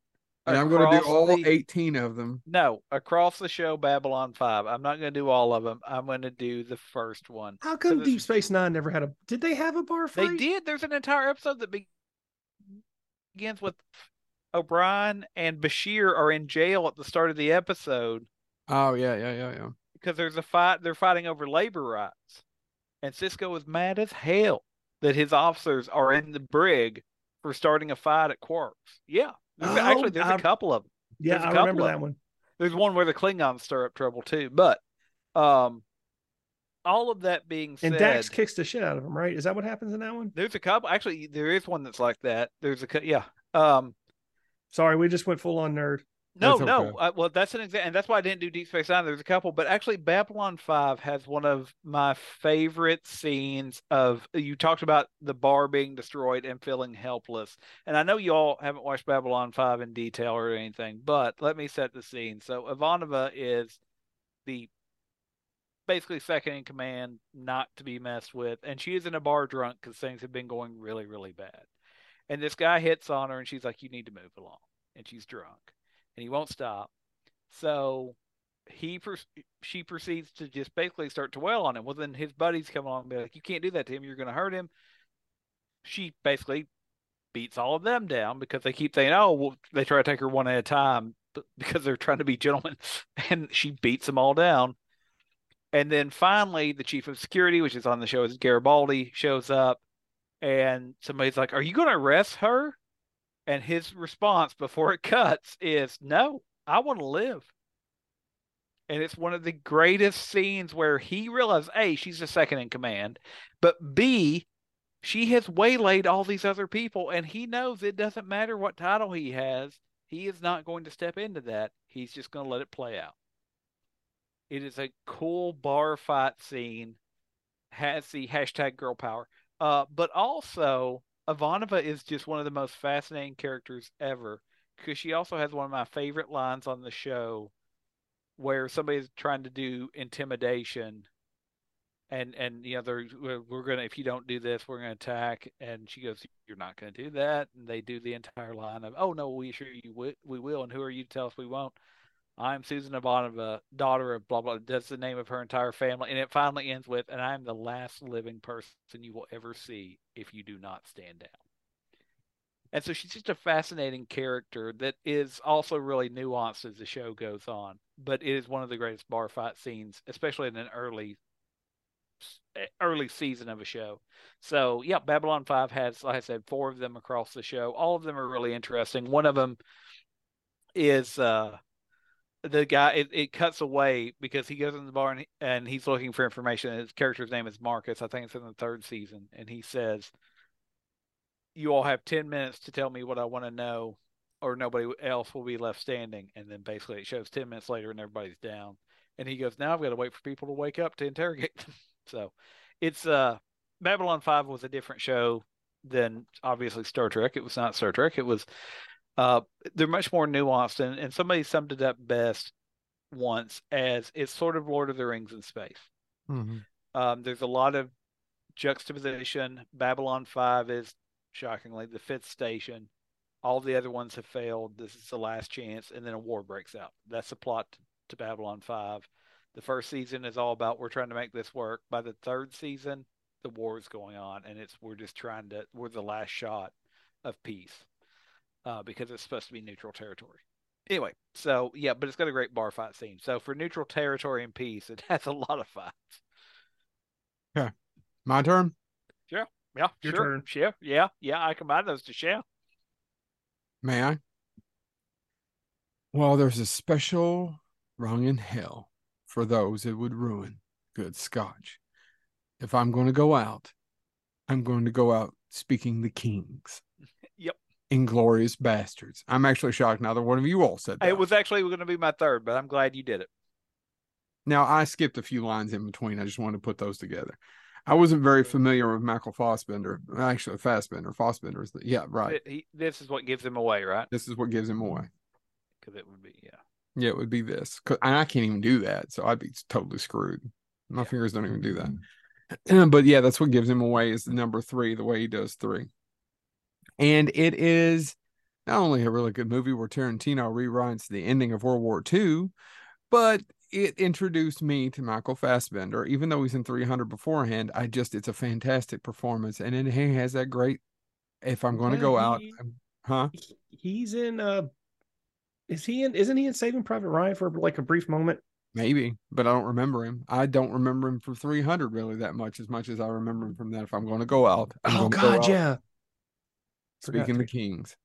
And I'm going to do all the- 18 of them. No, across the show Babylon 5. I'm not going to do all of them. I'm going to do the first one. How come this- Deep Space Nine never had a? Did they have a bar fight? They did. There's an entire episode that begins with O'Brien and Bashir are in jail at the start of the episode Oh, yeah, yeah, yeah, yeah. because there's a fight. They're fighting over labor rights, and Sisko is mad as hell that his officers are in the brig for starting a fight at Quark's. Yeah, there's, Oh, actually, there's I- a couple of them. Yeah, There's a I remember that them. one. There's one where the Klingons stir up trouble too. But um, all of that being said, And Dax kicks the shit out of him, right? Is that what happens in that one? there's a couple. Actually, there is one that's like that. There's a cou- yeah. Um, Sorry, we just went full on nerd. No, That's no. okay. Uh, well, that's an example, and that's why I didn't do Deep Space Nine. There's a couple, but actually, Babylon Five has one of my favorite scenes of. You talked about the bar being destroyed and feeling helpless, and I know you all haven't watched Babylon Five in detail or anything, but let me set the scene. So Ivanova is the basically second in command, not to be messed with, and she is in a bar drunk because things have been going really, really bad. And this guy hits on her, and she's like, "You need to move along," and she's drunk and he won't stop. So he pr- she proceeds to just basically start to wail on him. Well, then his buddies come along and be like, "You can't do that to him. You're going to hurt him." She basically beats all of them down because they keep saying, "Oh, well, they try to take her one at a time because they're trying to be gentlemen," and she beats them all down. And then finally, the chief of security, which is on the show, is Garibaldi, shows up, and somebody's like, "Are you going to arrest her?" And his response before it cuts is, No, I want to live. And it's one of the greatest scenes where he realizes A, she's the second in command, but B, she has waylaid all these other people, and he knows it doesn't matter what title he has. He is not going to step into that. He's just going to let it play out. It is a cool bar fight scene. Has the hashtag girl power. Uh, but also Ivanova is just one of the most fascinating characters ever because she also has one of my favorite lines on the show where somebody's trying to do intimidation and and you know they're we're- gonna if you don't do this we're gonna attack and she goes you're not gonna do that and they do the entire line of oh no we assure you we, we will and who are you to tell us we won't I'm Susan Ivanova, daughter of blah blah. That's the name of her entire family, and it finally ends with, "And I'm the last living person you will ever see if you do not stand down." And so she's just a fascinating character that is also really nuanced as the show goes on. But it is one of the greatest bar fight scenes, especially in an early early season of a show. So yeah, Babylon Five has, like I said, four of them across the show. All of them are really interesting. One of them is uh the guy it, it cuts away because he goes in the bar and, and he's looking for information. His character's name is marcus. I think it's in the third season. And he says you all have 10 minutes to tell me what i want to know or nobody else will be left standing. And then basically it shows 10 minutes later and everybody's down. And he goes now i've got to wait for people to wake up to interrogate them. So it's uh babylon 5 was a different show than obviously star trek. It was not star trek. It was uh, they're much more nuanced, and, and somebody summed it up best once as it's sort of Lord of the Rings in space. Mhm. Um, there's a lot of juxtaposition. Babylon 5 is shockingly the fifth station. All the other ones have failed. This is the last chance, and then a war breaks out. That's the plot to, to Babylon 5. The first season is all about we're trying to make this work. By the third season, the war is going on, and it's we're just trying to we're the last shot of peace uh, because it's supposed to be neutral territory. Anyway, so yeah, but it's got a great bar fight scene. So for neutral territory and peace, it has a lot of fights. Yeah. My turn. Yeah. Yeah, Your sure. turn. Yeah, yeah, yeah. I combine those to share. May I? Well, there's a special rung in hell for those it would ruin good scotch. If I'm going to go out, I'm going to go out speaking the kings. Inglourious Basterds. I'm actually shocked now that one of you all said that. It was actually going to be my third, but I'm glad you did it. Now I skipped a few lines in between. I just wanted to put those together. I wasn't very familiar with Michael Fossbender. Actually, Fassbender. Fossbender is the yeah, right. It- he- this is what gives him away, right? This is what gives him away. Because it would be, yeah. Yeah, it would be this. 'Cause- and I can't even do that, so I'd be totally screwed. My Yeah. fingers don't even do that. but yeah, that's what gives him away is the number three, the way he does three. And it is not only a really good movie where Tarantino rewrites the ending of World War II, but it introduced me to Michael Fassbender. Even though he's in 300 beforehand, I just, it's a fantastic performance. And then he has that great, if I'm going to Yeah, go out, huh? He's in uh is he in isn't he in Saving Private Ryan for like a brief moment? Maybe, but I don't remember him. I don't remember him from 300 really that much, as much as I remember him from that. If I'm going to go out, I'm oh gonna go god, out yeah. Speaking the Kings,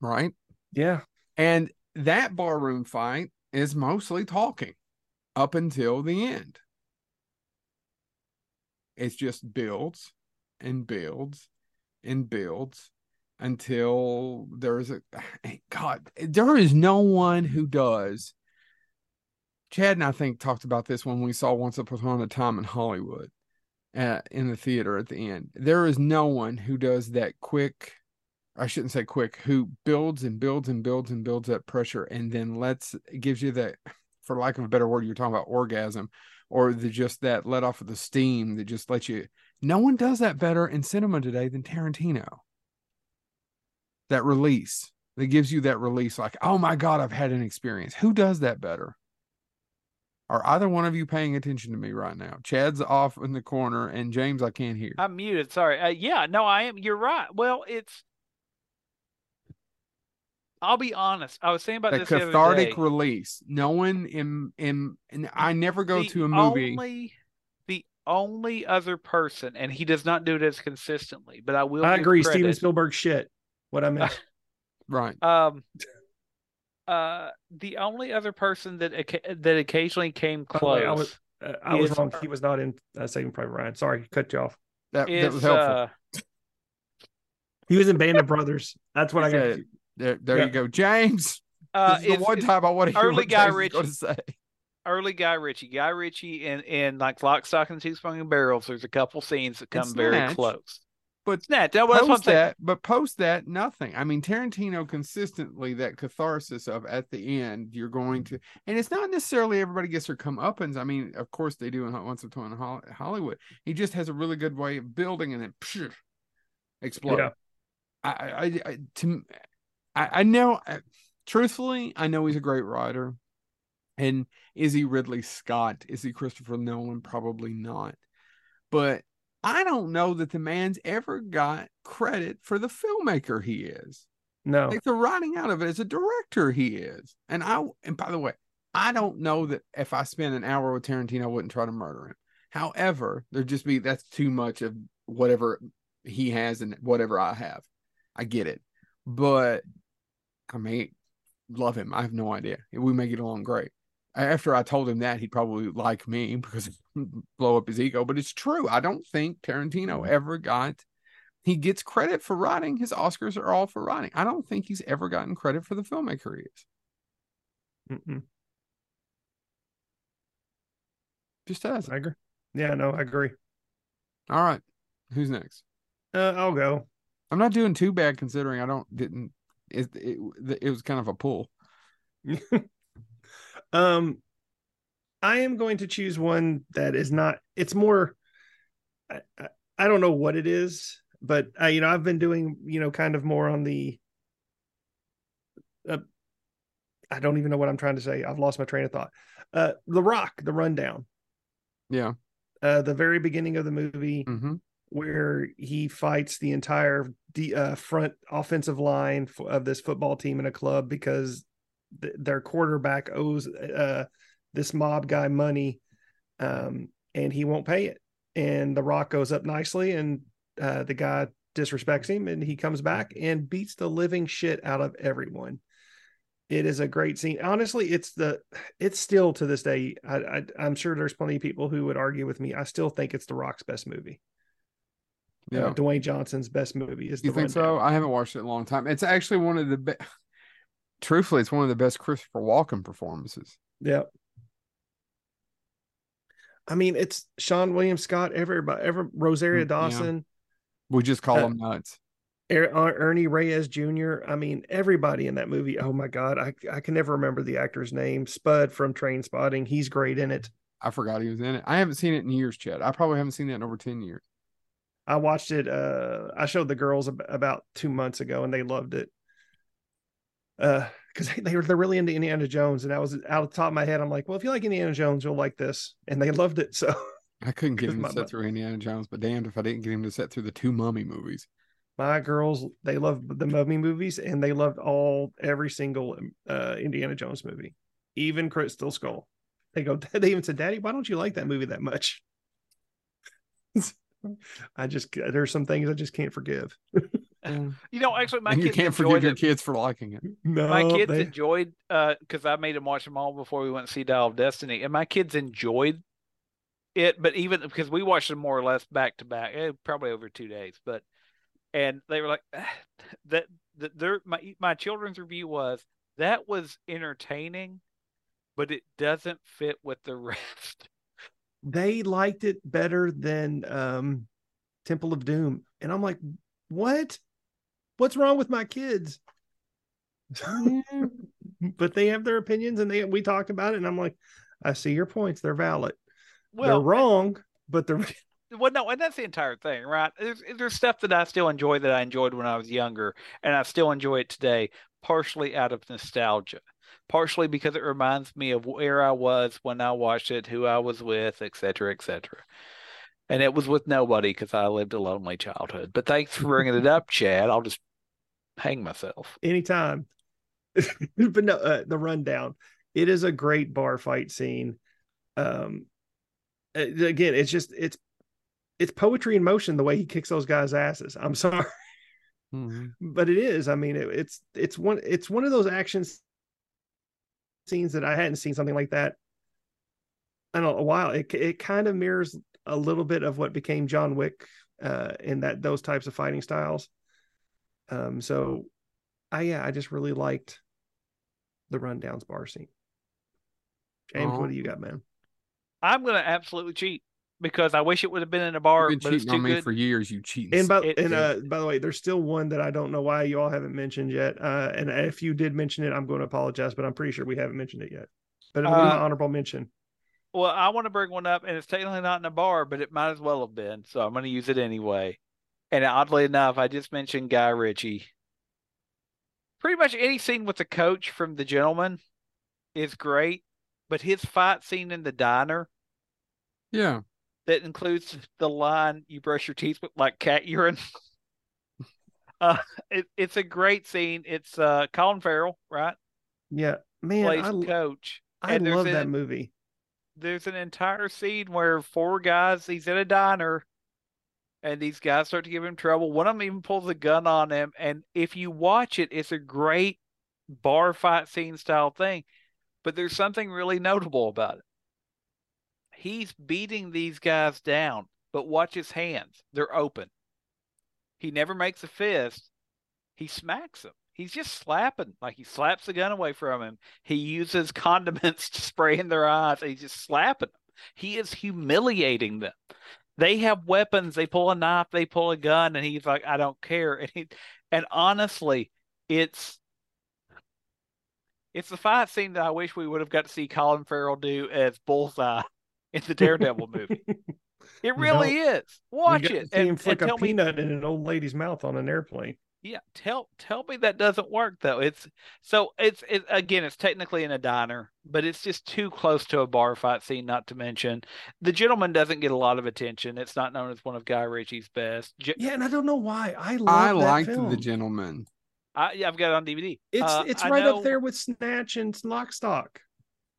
right? Yeah. And that barroom fight is mostly talking up until the end. It just builds and builds and builds until there's a eh, God, there is no one who does. Chad and I think talked about this when we saw Once Upon a Time in Hollywood in the theater at the end. There is no one who does that quick I shouldn't say quick, who builds and builds and builds and builds that pressure and then lets gives you that for lack of a better word, you're talking about orgasm or the just that let off of the steam that just lets you no one does that better in cinema today than Tarantino. That release that gives you that release, like, oh my God, I've had an experience. Who does that better? Are either one of you paying attention to me right now? Chad's off in the corner and James, I can't hear. I'm muted. Sorry. Uh, yeah, no, I am. You're right. Well, it's. I'll be honest. I was saying about that this the other cathartic day. release. No one in in and I never go the to a movie. Only, the only other person, and he does not do it as consistently, but I will. I agree, credit, Steven Spielberg shit. What I meant. Right. Um, uh, the only other person that that occasionally came By way, close I was uh, I was Is- wrong. He was not in uh, Saving Private Ryan. Sorry, cut you off. That, that was helpful. uh, He was in Band of Brothers. That's what I got. There there yeah. you go. James. uh, this is the one is time I want to hear early what Guy James is Ritchie. going to say. early Guy Ritchie. Guy Ritchie in in like Lock, Stock, and Two Smoking Barrels. There's a couple scenes that come very Snatch, close. But. That, what I'm post that, but post that, nothing. I mean, Tarantino consistently that catharsis of at the end, you're going to, and it's not necessarily everybody gets their comeuppance. I mean, of course they do in Once Upon a Hol- Hollywood. He just has a really good way of building and then psh, explode. Yeah. I, I, I, to, I, I know. I- Truthfully, I know he's a great writer, and is he Ridley Scott? Is he Christopher Nolan? Probably not. But I don't know that the man's ever got credit for the filmmaker he is. No, Like the writing out of it as a director he is. And I and by the way, I don't know that if I spent an hour with Tarantino, I wouldn't try to murder him. However, there'd just be that's too much of whatever he has and whatever I have. I get it. But I may love him. I have no idea. We may get along great. After I told him that, he'd probably like me because blow up his ego. But it's true. I don't think Tarantino ever got. He gets credit for writing. His Oscars are all for writing. I don't think he's ever gotten credit for the filmmaker he is. Mm-mm. Just as I agree. Yeah, no, I agree. All right. Who's next? Uh, I'll go. I'm not doing too bad considering I don't didn't. It it, it was kind of a pull. um, I am going to choose one that is not. It's more. I, I, I don't know what it is, but I, you know, I've been doing, you know, kind of more on the. Uh, I don't even know what I'm trying to say. I've lost my train of thought. Uh, The Rock, The Rundown. Yeah. Uh, the very beginning of the movie hmm where he fights the entire de- uh, front offensive line f- of this football team in a club because th- their quarterback owes uh, this mob guy money um, and he won't pay it. And The Rock goes up nicely and uh, the guy disrespects him and he comes back and beats the living shit out of everyone. It is a great scene. Honestly, it's the it's still to this day. I, I I'm sure there's plenty of people who would argue with me. I still think it's The Rock's best movie. Yeah. Uh, Dwayne Johnson's best movie is. you The think so? I haven't watched it in a long time. It's actually one of the best. Truthfully, it's one of the best Christopher Walken performances. Yeah. I mean, it's Seann William Scott, everybody, ever Rosario Mm, yeah. Dawson, We just call Uh, him nuts. Er- uh, Ernie Reyes Jr. I mean, everybody in that movie. Oh my God, I I can never remember the actor's name. Spud from Trainspotting. He's great in it. I forgot he was in it. I haven't seen it in years, Chad. I probably haven't seen that in over ten years. I watched it. Uh, I showed the girls ab- about two months ago, and they loved it. Uh, because they, they were they're really into Indiana Jones, and I was out of the top of my head. I'm like, well, if you like Indiana Jones, you'll like this, and they loved it. So I couldn't get him to sit through Indiana Jones, but damned if I didn't get him to sit through the two Mummy movies. my girls, they love the Mummy movies, and they loved all every single uh Indiana Jones movie, even Crystal Skull. They go, they even said, Daddy, why don't you like that movie that much? I just there's some things I just can't forgive. You know, actually, my and you kids can't enjoyed forgive your it. kids for liking it. No, my kids they- enjoyed uh because I made them watch them all before we went to see Dial of Destiny, and my kids enjoyed it. But even because we watched them more or less back to back, eh, probably over two days. But and they were like "Ah, that. That their my my children's review was that was entertaining, but it doesn't fit with the rest. they liked it better than um Temple of Doom. And I'm like, what? What's wrong with my kids? Mm. but they have their opinions and they we talked about it, and I'm like, I see your points. They're valid. Well, they're wrong, but they're Well, no, and that's the entire thing, right? There's there's stuff that I still enjoy that I enjoyed when I was younger, and I still enjoy it today, partially out of nostalgia, partially because it reminds me of where I was when I watched it, who I was with, et cetera, et cetera. And it was with nobody because I lived a lonely childhood. But thanks for bringing it up, Chad. I'll just hang myself. anytime. but no, uh, the rundown. It is a great bar fight scene. Um, again, it's just it's it's poetry in motion the way he kicks those guys' asses. I'm sorry. Mhm. but it is. I mean, it, it's it's one it's one of those action scenes that I hadn't seen something like that in a, a while. It it kind of mirrors a little bit of what became John Wick uh, in that those types of fighting styles. Um, so I yeah, I just really liked the rundowns bar scene. James, what do you got, man? I'm gonna absolutely cheat because I wish it would have been in a bar, You've been but it's cheating too on me good. for years. You cheat. And by It- and uh, by the way, there's still one that I don't know why you all haven't mentioned yet. Uh, and if you did mention it, I'm going to apologize, but I'm pretty sure we haven't mentioned it yet. But it'll be my Uh, honorable mention. Well, I want to bring one up, and it's technically not in a bar, but it might as well have been. So I'm going to use it anyway. And oddly enough, I just mentioned Guy Ritchie. Pretty much any scene with the coach from The Gentlemen is great, but his fight scene in the diner yeah. that includes the line "You brush your teeth with like cat urine." uh, it, it's a great scene. It's uh, Colin Farrell, right? Yeah, man, Plays I, coach. I and there's love an- that movie. there's an entire scene where four guys he's in a diner and these guys start to give him trouble one of them even pulls a gun on him and if you watch it it's a great bar fight scene style thing but there's something really notable about it he's beating these guys down but watch his hands they're open he never makes a fist he smacks them he's just slapping like he slaps the gun away from him he uses condiments to spray in their eyes. He's just slapping them. He is humiliating them. They have weapons. They pull a knife. They pull a gun, and he's like, "I don't care." And he, and honestly, it's it's the fight scene that I wish we would have got to see Colin Farrell do as Bullseye in the Daredevil movie. It really is. Watch it and, flick and a tell me peanut in an old lady's mouth on an airplane. Yeah, tell tell me that doesn't work though. It's so it's it again. It's technically in a diner, but it's just too close to a bar fight scene. Not to mention, the gentlemen doesn't get a lot of attention. It's not known as one of Guy Ritchie's best. Ge- Yeah, and I don't know why. I love I that liked film. the gentlemen. I, yeah, I've got it on DVD. It's Uh, it's right know up there with Snatch and Lock Stock.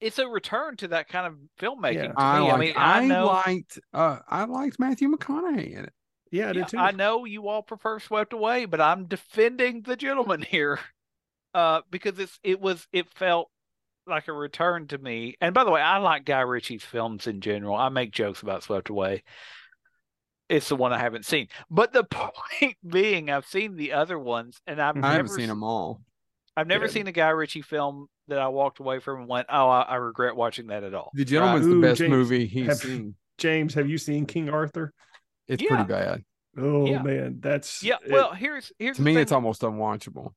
It's a return to that kind of filmmaking. Yeah. to I, me. liked, I mean, I, I know. liked uh I liked Matthew McConaughey in it. Yeah, I Yeah, did too. I know you all prefer Swept Away, but I'm defending the gentlemen here, uh, because it's it was it felt like a return to me. And by the way, I like Guy Ritchie's films in general. I make jokes about Swept Away. It's the one I haven't seen, but the point being, I've seen the other ones, and I've I haven't seen them all. I've never Yeah. seen a Guy Ritchie film that I walked away from and went, "Oh, I, I regret watching that at all." The gentlemen's Ooh, the best James, movie he's have- seen. James, have you seen King Arthur? It's Yeah. pretty bad. Oh Yeah. man, that's Yeah, it- well, here's here's To the me, thing. it's almost unwatchable.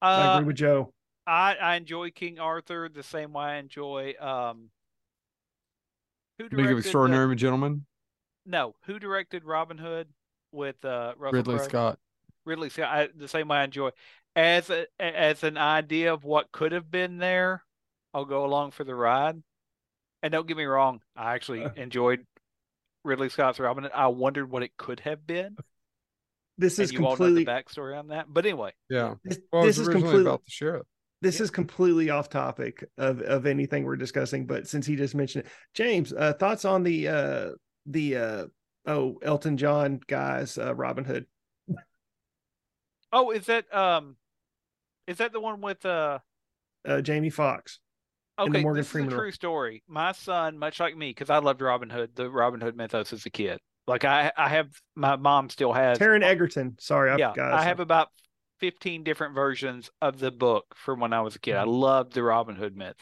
I Uh, agree with Joe. I I enjoy King Arthur the same way I enjoy um Who League of directed Extraordinary Gentlemen. The, no, who directed Robin Hood with uh, Russell Ridley Crowe? Scott. Ridley Scott. I, the same way I enjoy as a, as an idea of what could have been there. I'll go along for the ride. And don't get me wrong, I actually Uh. enjoyed Ridley Scott's Robin Hood. I wondered what it could have been. This And is you all know completely the backstory on that. But anyway, Yeah. this, Well, this is completely about the sheriff. this Yeah. is completely off topic of of anything we're discussing but since he just mentioned it james uh thoughts on the uh the uh oh elton john guys uh robin hood oh, is that um, is that the one with uh? uh Jamie Foxx And the Okay, Morgan this Freeman is a role. true story. My son, much like me, because I loved Robin Hood, the Robin Hood mythos as a kid. Like I, I have my mom still has. Taron Egerton. Sorry, I yeah. I have about fifteen different versions of the book from when I was a kid. I mm-hmm. loved the Robin Hood myth.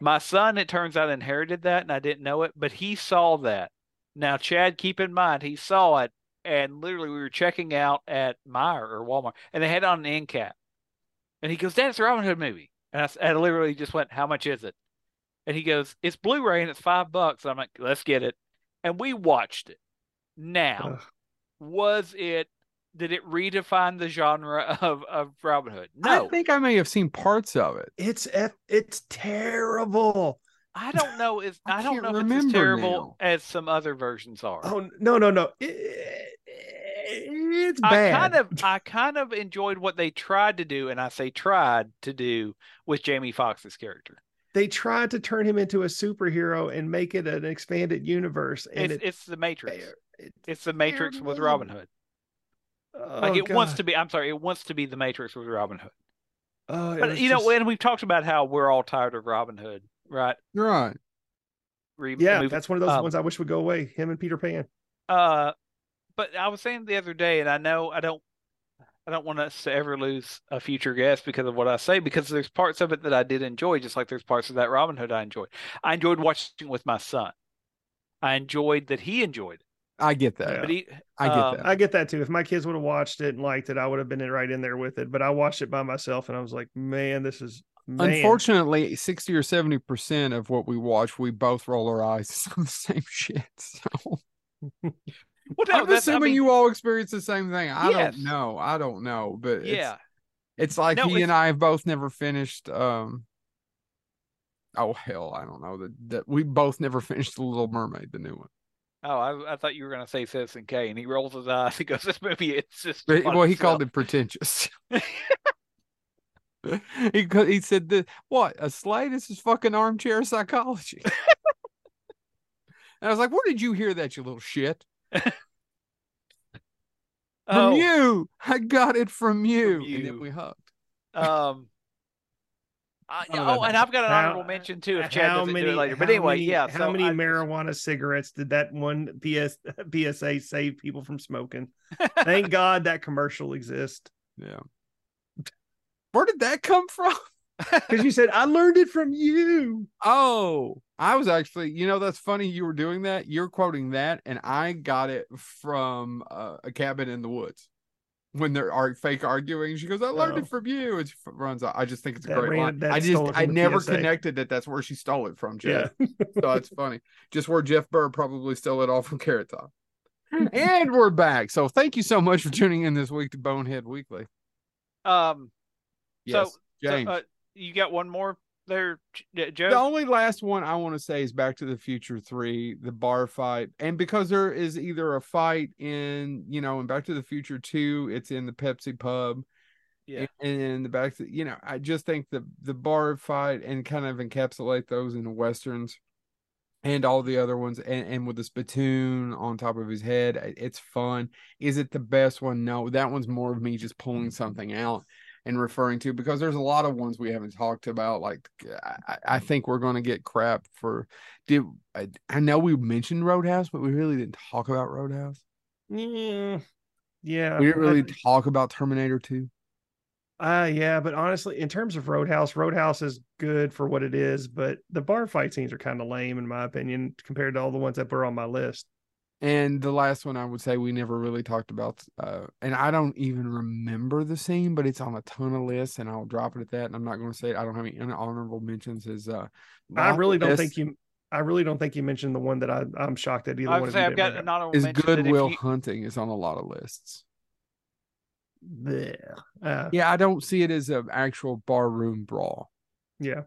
My son, it turns out, inherited that, and I didn't know it, but he saw that. Now, Chad, keep in mind, he saw it, and literally, we were checking out at Meijer or Walmart, and they had on an end cap, and he goes, "That's a Robin Hood movie," and I, s- I literally just went, "How much is it?" And he goes, "It's Blu-ray and it's five bucks." I'm like, "Let's get it," and we watched it. Now, Ugh. was it? Did it redefine the genre of of Robin Hood? No, I think I may have seen parts of it. It's it's terrible. I don't know. Is I I, don't know if it's as terrible now. as some other versions are. Oh no no no! It- it's I bad. kind of I kind of enjoyed what they tried to do, and I say tried to do with Jamie Foxx's character. They tried to turn him into a superhero and make it an expanded universe, and It's it, it's the Matrix. it- It's the Matrix with terrible. Robin Hood. oh, Like it wants to be. I'm sorry, it wants to be the Matrix with Robin Hood. Oh, But was you know, just- and we've talked about how we're all tired of Robin Hood, right? Right. Re- yeah, movie- that's one of those um, ones I wish would go away. Him and Peter Pan. Uh, but I was saying the other day, and I know I don't, I don't want us to ever lose a future guest because of what I say, because there's parts of it that I did enjoy, just like there's parts of that Robin Hood I enjoyed. I enjoyed watching with my son. I enjoyed that he enjoyed it, I get that. But he, I get um, that. I get that too. If my kids would have watched it and liked it, I would have been right in there with it. But I watched it by myself, and I was like, man, this is man. Unfortunately, 60 or 70% of what we watch, we both roll our eyes on the same shit. So well, no, I'm that's, I assuming mean, you all experience the same thing. I Yes. don't know. I don't know. But yeah, it's, it's like No, he it's- and I have both never finished. Um, oh, hell. I don't know. That, that we both never finished The Little Mermaid, the new one. Oh, I, I thought you were going to say Citizen Kane, and he rolls his eyes. He goes, "This movie, it's just." But, well, he itself." called it pretentious. he he said that what a slay. This is fucking armchair psychology. and I was like, "Where did you hear that, you little shit?" From Oh, you. I got it from you. And you. then we hugged. Um. I, None oh, and I've got an How- honorable mention too. If Chad how doesn't many? do it later, but anyway, many- yeah. How so many I- marijuana cigarettes did that one PS, PSA save people from smoking? Thank God that commercial exists. Yeah. Where did that come from? Because you said I learned it from you. Oh, I was actually, you know, that's funny you were doing that. You're quoting that, and I got it from uh, a cabin in the woods when they're are fake arguing. She goes, "I learned Oh. it from you." And she runs out. I just think it's a That great ran- line. I just I never PSA. connected that that's where she stole it from, Yeah. Jeff. so it's funny. Just where Jeff Burr probably stole it all from Carrot Top. and we're back. So thank you so much for tuning in this week to Bonehead Weekly. um. Yes, So, James. so uh, you got one more there, J- The only last one I want to say is Back to the Future 3, the bar fight. And because there is either a fight in, you know, in Back to the Future 2, it's in the Pepsi pub. Yeah. And in the back, to, you know, I just think the the bar fight and kind of encapsulate those in the westerns and all the other ones and, and with the spittoon on top of his head, it's fun. Is it the best one? No, that one's more of me just pulling something out and referring to because there's a lot of ones we haven't talked about. Like I, I think we're going to get crap for. Did I, I know we mentioned Roadhouse, but we really didn't talk about Roadhouse. Yeah. Yeah. We didn't really I- talk about Terminator Two. Uh yeah, but honestly, in terms of Roadhouse, Roadhouse is good for what it is, but the bar fight scenes are kind of lame in my opinion compared to all the ones that were on my list. And the last one I would say we never really talked about, uh, and I don't even remember the scene, but it's on a ton of lists, and I'll drop it at that. And I'm not going to say it. I don't have any honorable mentions. Is uh, I really don't Lawless- think you I really don't think you mentioned the one that I, I'm shocked at either I one would of say you I've got didn't an honorable Is mention Goodwill you- Hunting is on a lot of lists. Bleh. Uh, Yeah, I don't see it as an actual barroom brawl. yeah.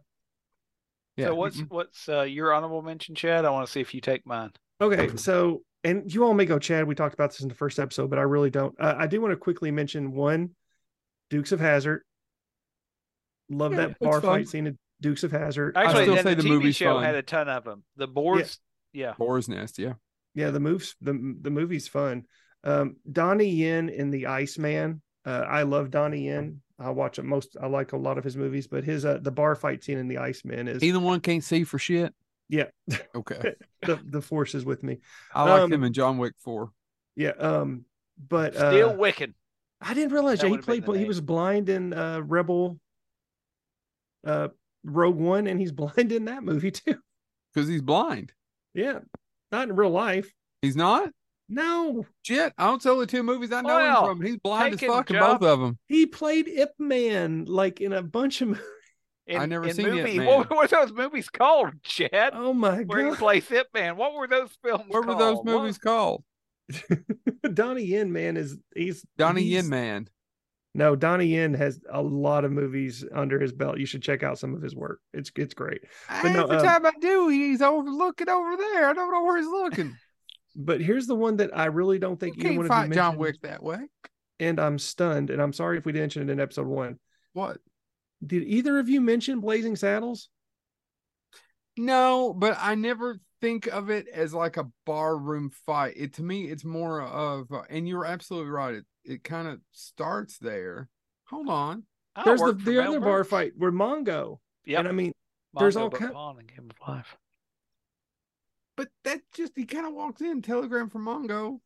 Yeah. So what's what's uh, your honorable mention, Chad? I want to see if you take mine. Okay, so and you all may go, Chad. We talked about this in the first episode, but I really don't. Uh, I do want to quickly mention one, Dukes of Hazzard. Love Yeah, that bar fun. fight scene at Dukes of Hazzard. Actually, still say the, the TV movie's show fun. had a ton of them. The boards, yeah. Boar's Nest? Yeah. yeah, the moves, the the movie's fun. Um, Donnie Yen in the Iceman. Uh, I love Donnie Yen. I watch it most. I like a lot of his movies, but his uh, the bar fight scene in the Iceman is Either one can't see for shit. Yeah. Okay. the the force is with me. I like Um, him in John Wick 4. Yeah. Um. But uh, Still Wiccan. I didn't realize That yeah, he played. He was blind in uh, Rebel, uh, Rogue One, and he's blind in that movie too. Because he's blind. Yeah, not in real life. He's not? No, Shit. I don't tell the two movies I know Well, him from. He's blind as fuck in both of them. he played Ip Man like in a bunch of. movies. In, I never in seen Ip movie, Man. What were those movies called, Chad? Oh my god! Where he god, plays Hit Man. What were those films What were called? those What- movies called? Donnie Yen man is he's Donnie he's- Yin Man. No, Donnie Yen has a lot of movies under his belt. You should check out some of his work. It's it's great. But no, Every um, time I do, he's over looking over there. I don't know where he's looking. But here's the one that I really don't think You either can't one of fight John Wick that way. and I'm stunned. And I'm sorry if we didn't mention it in episode one. What? Did either of you mention Blazing Saddles? No, but I never think of it as like a barroom fight. It to me, it's more of, uh, and you're absolutely right. It it kind of starts there. Hold on, I There's the, the other bar fight where Mongo. Yep. And I mean, there's all but kind- Vaughn in Game of Life. but that just he kind of walks in telegram from Mongo.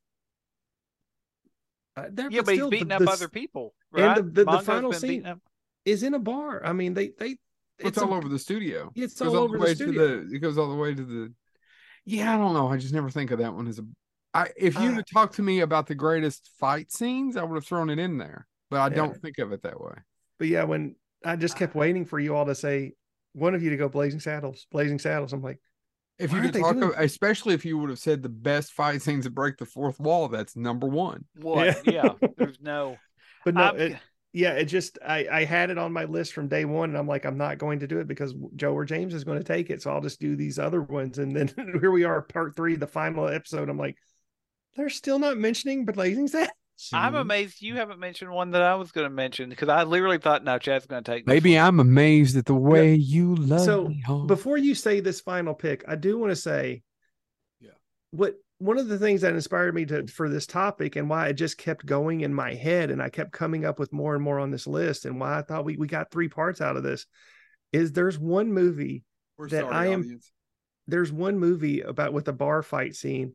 uh, there, Yeah, but he's still, beating the- up the other s- people. and Right? the- the- the final scene- up- is in a bar. I mean, they they It's, a- all over the studio. It's It goes all over the way studio. To the, it goes all the way to the. Yeah, I don't know. I just never think of that one as a. I if you'd Uh, have talked to me about the greatest fight scenes, I would have thrown it in there. But I Yeah. don't think of it that way. But yeah, when I just kept Ah. waiting for you all to say one of you to go Blazing Saddles, Blazing Saddles. I'm like, If you could talk, of, especially if you would have said the best fight scenes that break the fourth wall, that's number one. What? Yeah. Yeah. There's no. but no, it, yeah, it just I I had it on my list from day one, and I'm like, I'm not going to do it because Joe or James is going to take it, so I'll just do these other ones, and then here we are, part three, the final episode. I'm like, they're still not mentioning Blazing Saddles. I'm mm-hmm. amazed you haven't mentioned one that I was going to mention because I literally thought, no, Chad's going to take. this Maybe one. I'm amazed at the way you love So, me. home. before you say this final pick, I do want to say, Yeah. what one of the things that inspired me to for this topic and why it just kept going in my head and I kept coming up with more and more on this list and why I thought we we got three parts out of this is there's one movie We're that sorry, I am- audience. there's one movie about with a bar fight scene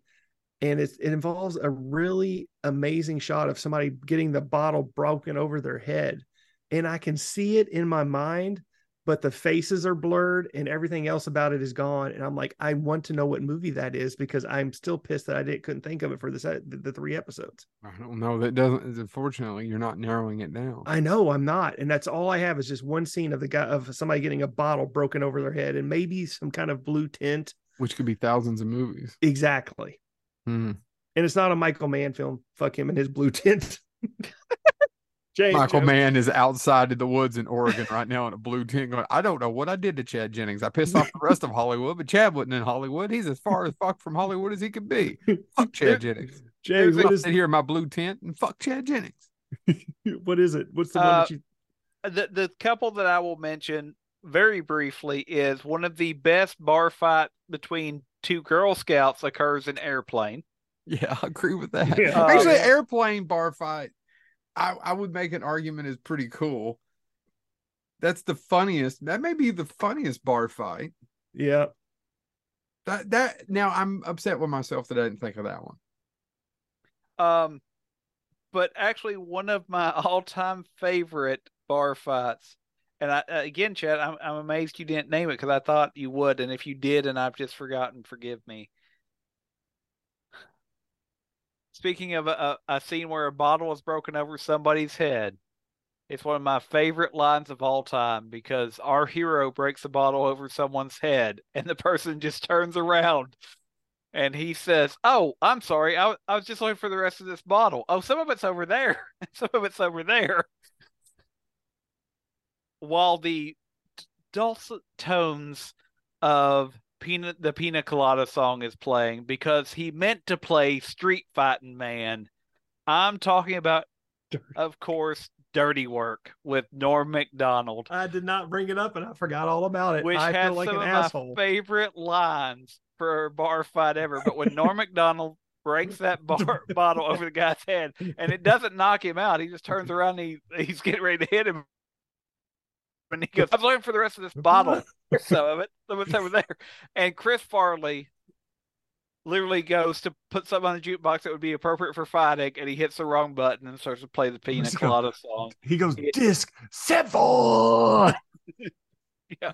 and it's, it involves a really amazing shot of somebody getting the bottle broken over their head and i can see it in my mind but the faces are blurred and everything else about it is gone and i'm like i want to know what movie that is because i'm still pissed that i didn't couldn't think of it for this the, the three episodes I don't know. That doesn't. Unfortunately, you're not narrowing it down. i know i'm not and that's all i have is just one scene of the guy of somebody getting a bottle broken over their head and maybe some kind of blue tint which could be thousands of movies. exactly Hmm. and it's not a Michael Mann film. Fuck him and his blue tint. James, Michael Joe. Mann is outside in the woods in Oregon right now in a blue tent going, I don't know what I did to Chad Jennings. I pissed off the rest of Hollywood, but Chad wasn't in Hollywood. He's as far as fuck from Hollywood as he could be. Fuck Chad Jennings. James, I'm what is sit here in my blue tent and fuck Chad Jennings. what is it? What's the one Uh, that you? the the couple that I will mention very briefly is one of the best bar fight between two Girl Scouts occurs in Airplane. Yeah, I agree with that. Yeah. Uh, Actually, yeah. airplane bar fight, I, I would make an argument is pretty cool. That's the funniest. That may be the funniest bar fight. Yeah, That that now I'm upset with myself that I didn't think of that one. Um, but actually, one of my all-time favorite bar fights, and I uh, again, Chad, I'm I'm amazed you didn't name it because I thought you would, and if you did, and I've just forgotten, forgive me. Speaking of a, a, scene where a bottle is broken over somebody's head, It's one of my favorite lines of all time because our hero breaks a bottle over someone's head and the person just turns around and he says, Oh, I'm sorry. I, I was just looking for the rest of this bottle. Oh, some of it's over there. some of it's over there. While the dulcet tones of Pina, the Pina Colada song is playing because he meant to play Street Fighting Man. I'm talking about, of course, Dirty Work with Norm Macdonald. I did not bring it up and I forgot all about it. Which I has feel like some an of asshole. my favorite lines for a bar fight ever. But when Norm Macdonald breaks that bar bottle over the guy's head and it doesn't knock him out, he just turns around and he, he's getting ready to hit him. And he goes, I'm looking for the rest of this bottle. Some of it, some of it's over there. And Chris Farley literally goes to put something on the jukebox that would be appropriate for fighting, and he hits the wrong button and starts to play the Pina. Colada song. He goes, disc seven. Yeah.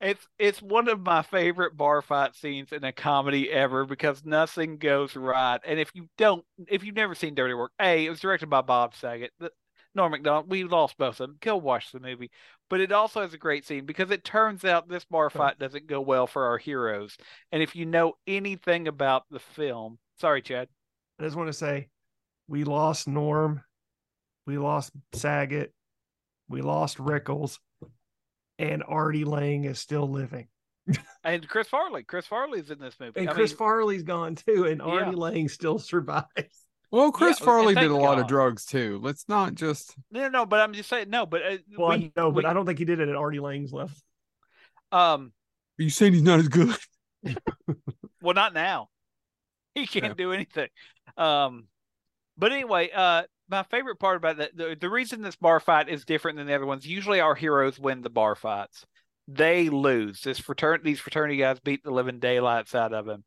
It's it's one of my favorite bar fight scenes in a comedy ever because nothing goes right. And if you don't, if you've never seen Dirty Work, a it was directed by Bob Saget. The, Norm Macdonald, we lost both of them. Go watch the movie. But it also has a great scene because it turns out this bar fight doesn't go well for our heroes. And if you know anything about the film, sorry, Chad. I just want to say, we lost Norm, we lost Saget, we lost Rickles, and Artie Lange is still living. And Chris Farley. Chris Farley's in this movie. And I Chris mean, Farley's gone too, and Artie Yeah. Lange still survives. Well, Chris and Farley did thank a lot of drugs too. Let's not just. no, no, no, but I'm just saying, no, but uh, Well, I we, know, but we- I don't think he did it at Artie Lange's level. um, Are you saying he's not as good? Well, not now. He can't Yeah. do anything. Um, but anyway, uh, my favorite part about that, the, the reason this bar fight is different than the other ones, usually our heroes win the bar fights. They lose. This fraternity, these fraternity guys beat the living daylights out of him.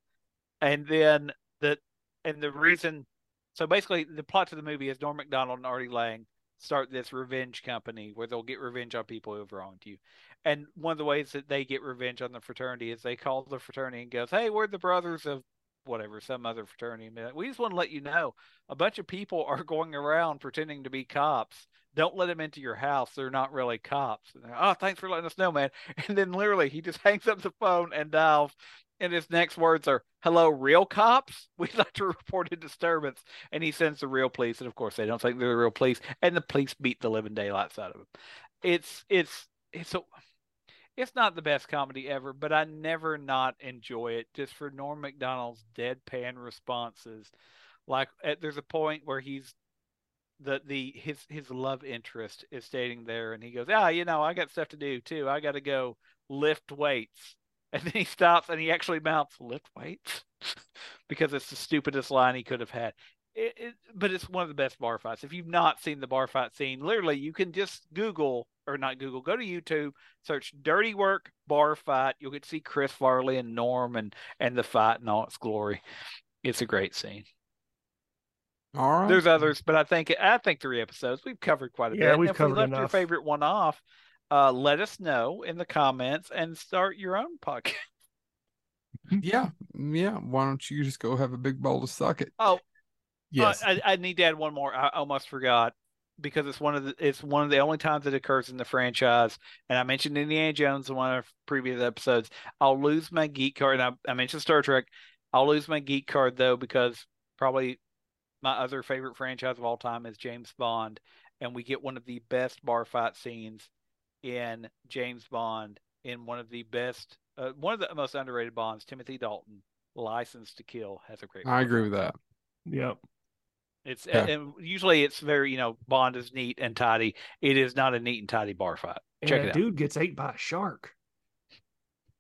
And then the, and the reason, so basically the plot to the movie is Norm Macdonald and Artie Lange start this revenge company where they'll get revenge on people who have wronged you. And one of the ways that they get revenge on the fraternity is they call the fraternity and goes, "Hey, we're the brothers of whatever, some other fraternity. We just want to let you know a bunch of people are going around pretending to be cops. Don't let them into your house. They're not really cops." Oh, thanks for letting us know, man. And then literally he just hangs up the phone and dials. And his next words are, "Hello, real cops. We'd like to report a disturbance." And he sends the real police, and of course they don't think they're the real police. And the police beat the living daylights out of him. It's it's it's a it's not the best comedy ever, but I never not enjoy it just for Norm Macdonald's deadpan responses. Like at, there's a point where he's the the his his love interest is standing there and he goes, "Ah, you know, I got stuff to do too. I got to go lift weights." And then he stops and he actually mounts lift weights because it's the stupidest line he could have had. It, it, but it's one of the best bar fights. If you've not seen the bar fight scene, literally you can just Google or not Google, go to YouTube, search "Dirty Work Bar Fight." You'll get to see Chris Farley and Norm and and the fight in all its glory. It's a great scene. All right. There's others, but I think I think three episodes we've covered quite a Yeah, bit. we've if covered we left your favorite one off, uh, let us know in the comments and start your own podcast. yeah, yeah. Why don't you just go have a big bowl to suck it? Oh, Yes. Uh, I, I need to add one more. I almost forgot because it's one of the it's one of the only times it occurs in the franchise. And I mentioned Indiana Jones in one of previous episodes. I'll lose my geek card. And I, I mentioned Star Trek. I'll lose my geek card though because probably my other favorite franchise of all time is James Bond, and we get one of the best bar fight scenes in James Bond in one of the best, uh, one of the most underrated Bonds. Timothy Dalton, License to Kill, has a great. I agree with that. yep. It's Yeah. and usually it's very you know Bond is neat and tidy. It is not a neat and tidy bar fight. And Check that it out. dude gets ate by a shark.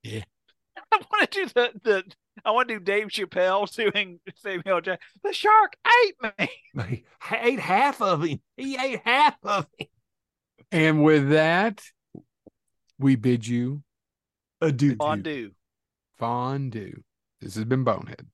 Yeah. I want to do the the I want to do Dave Chappelle doing Samuel L. Jackson. The shark ate me. He ate half of him. He ate half of him. And with that, we bid you Adieu. Fondue. fondue. This has been Bonehead.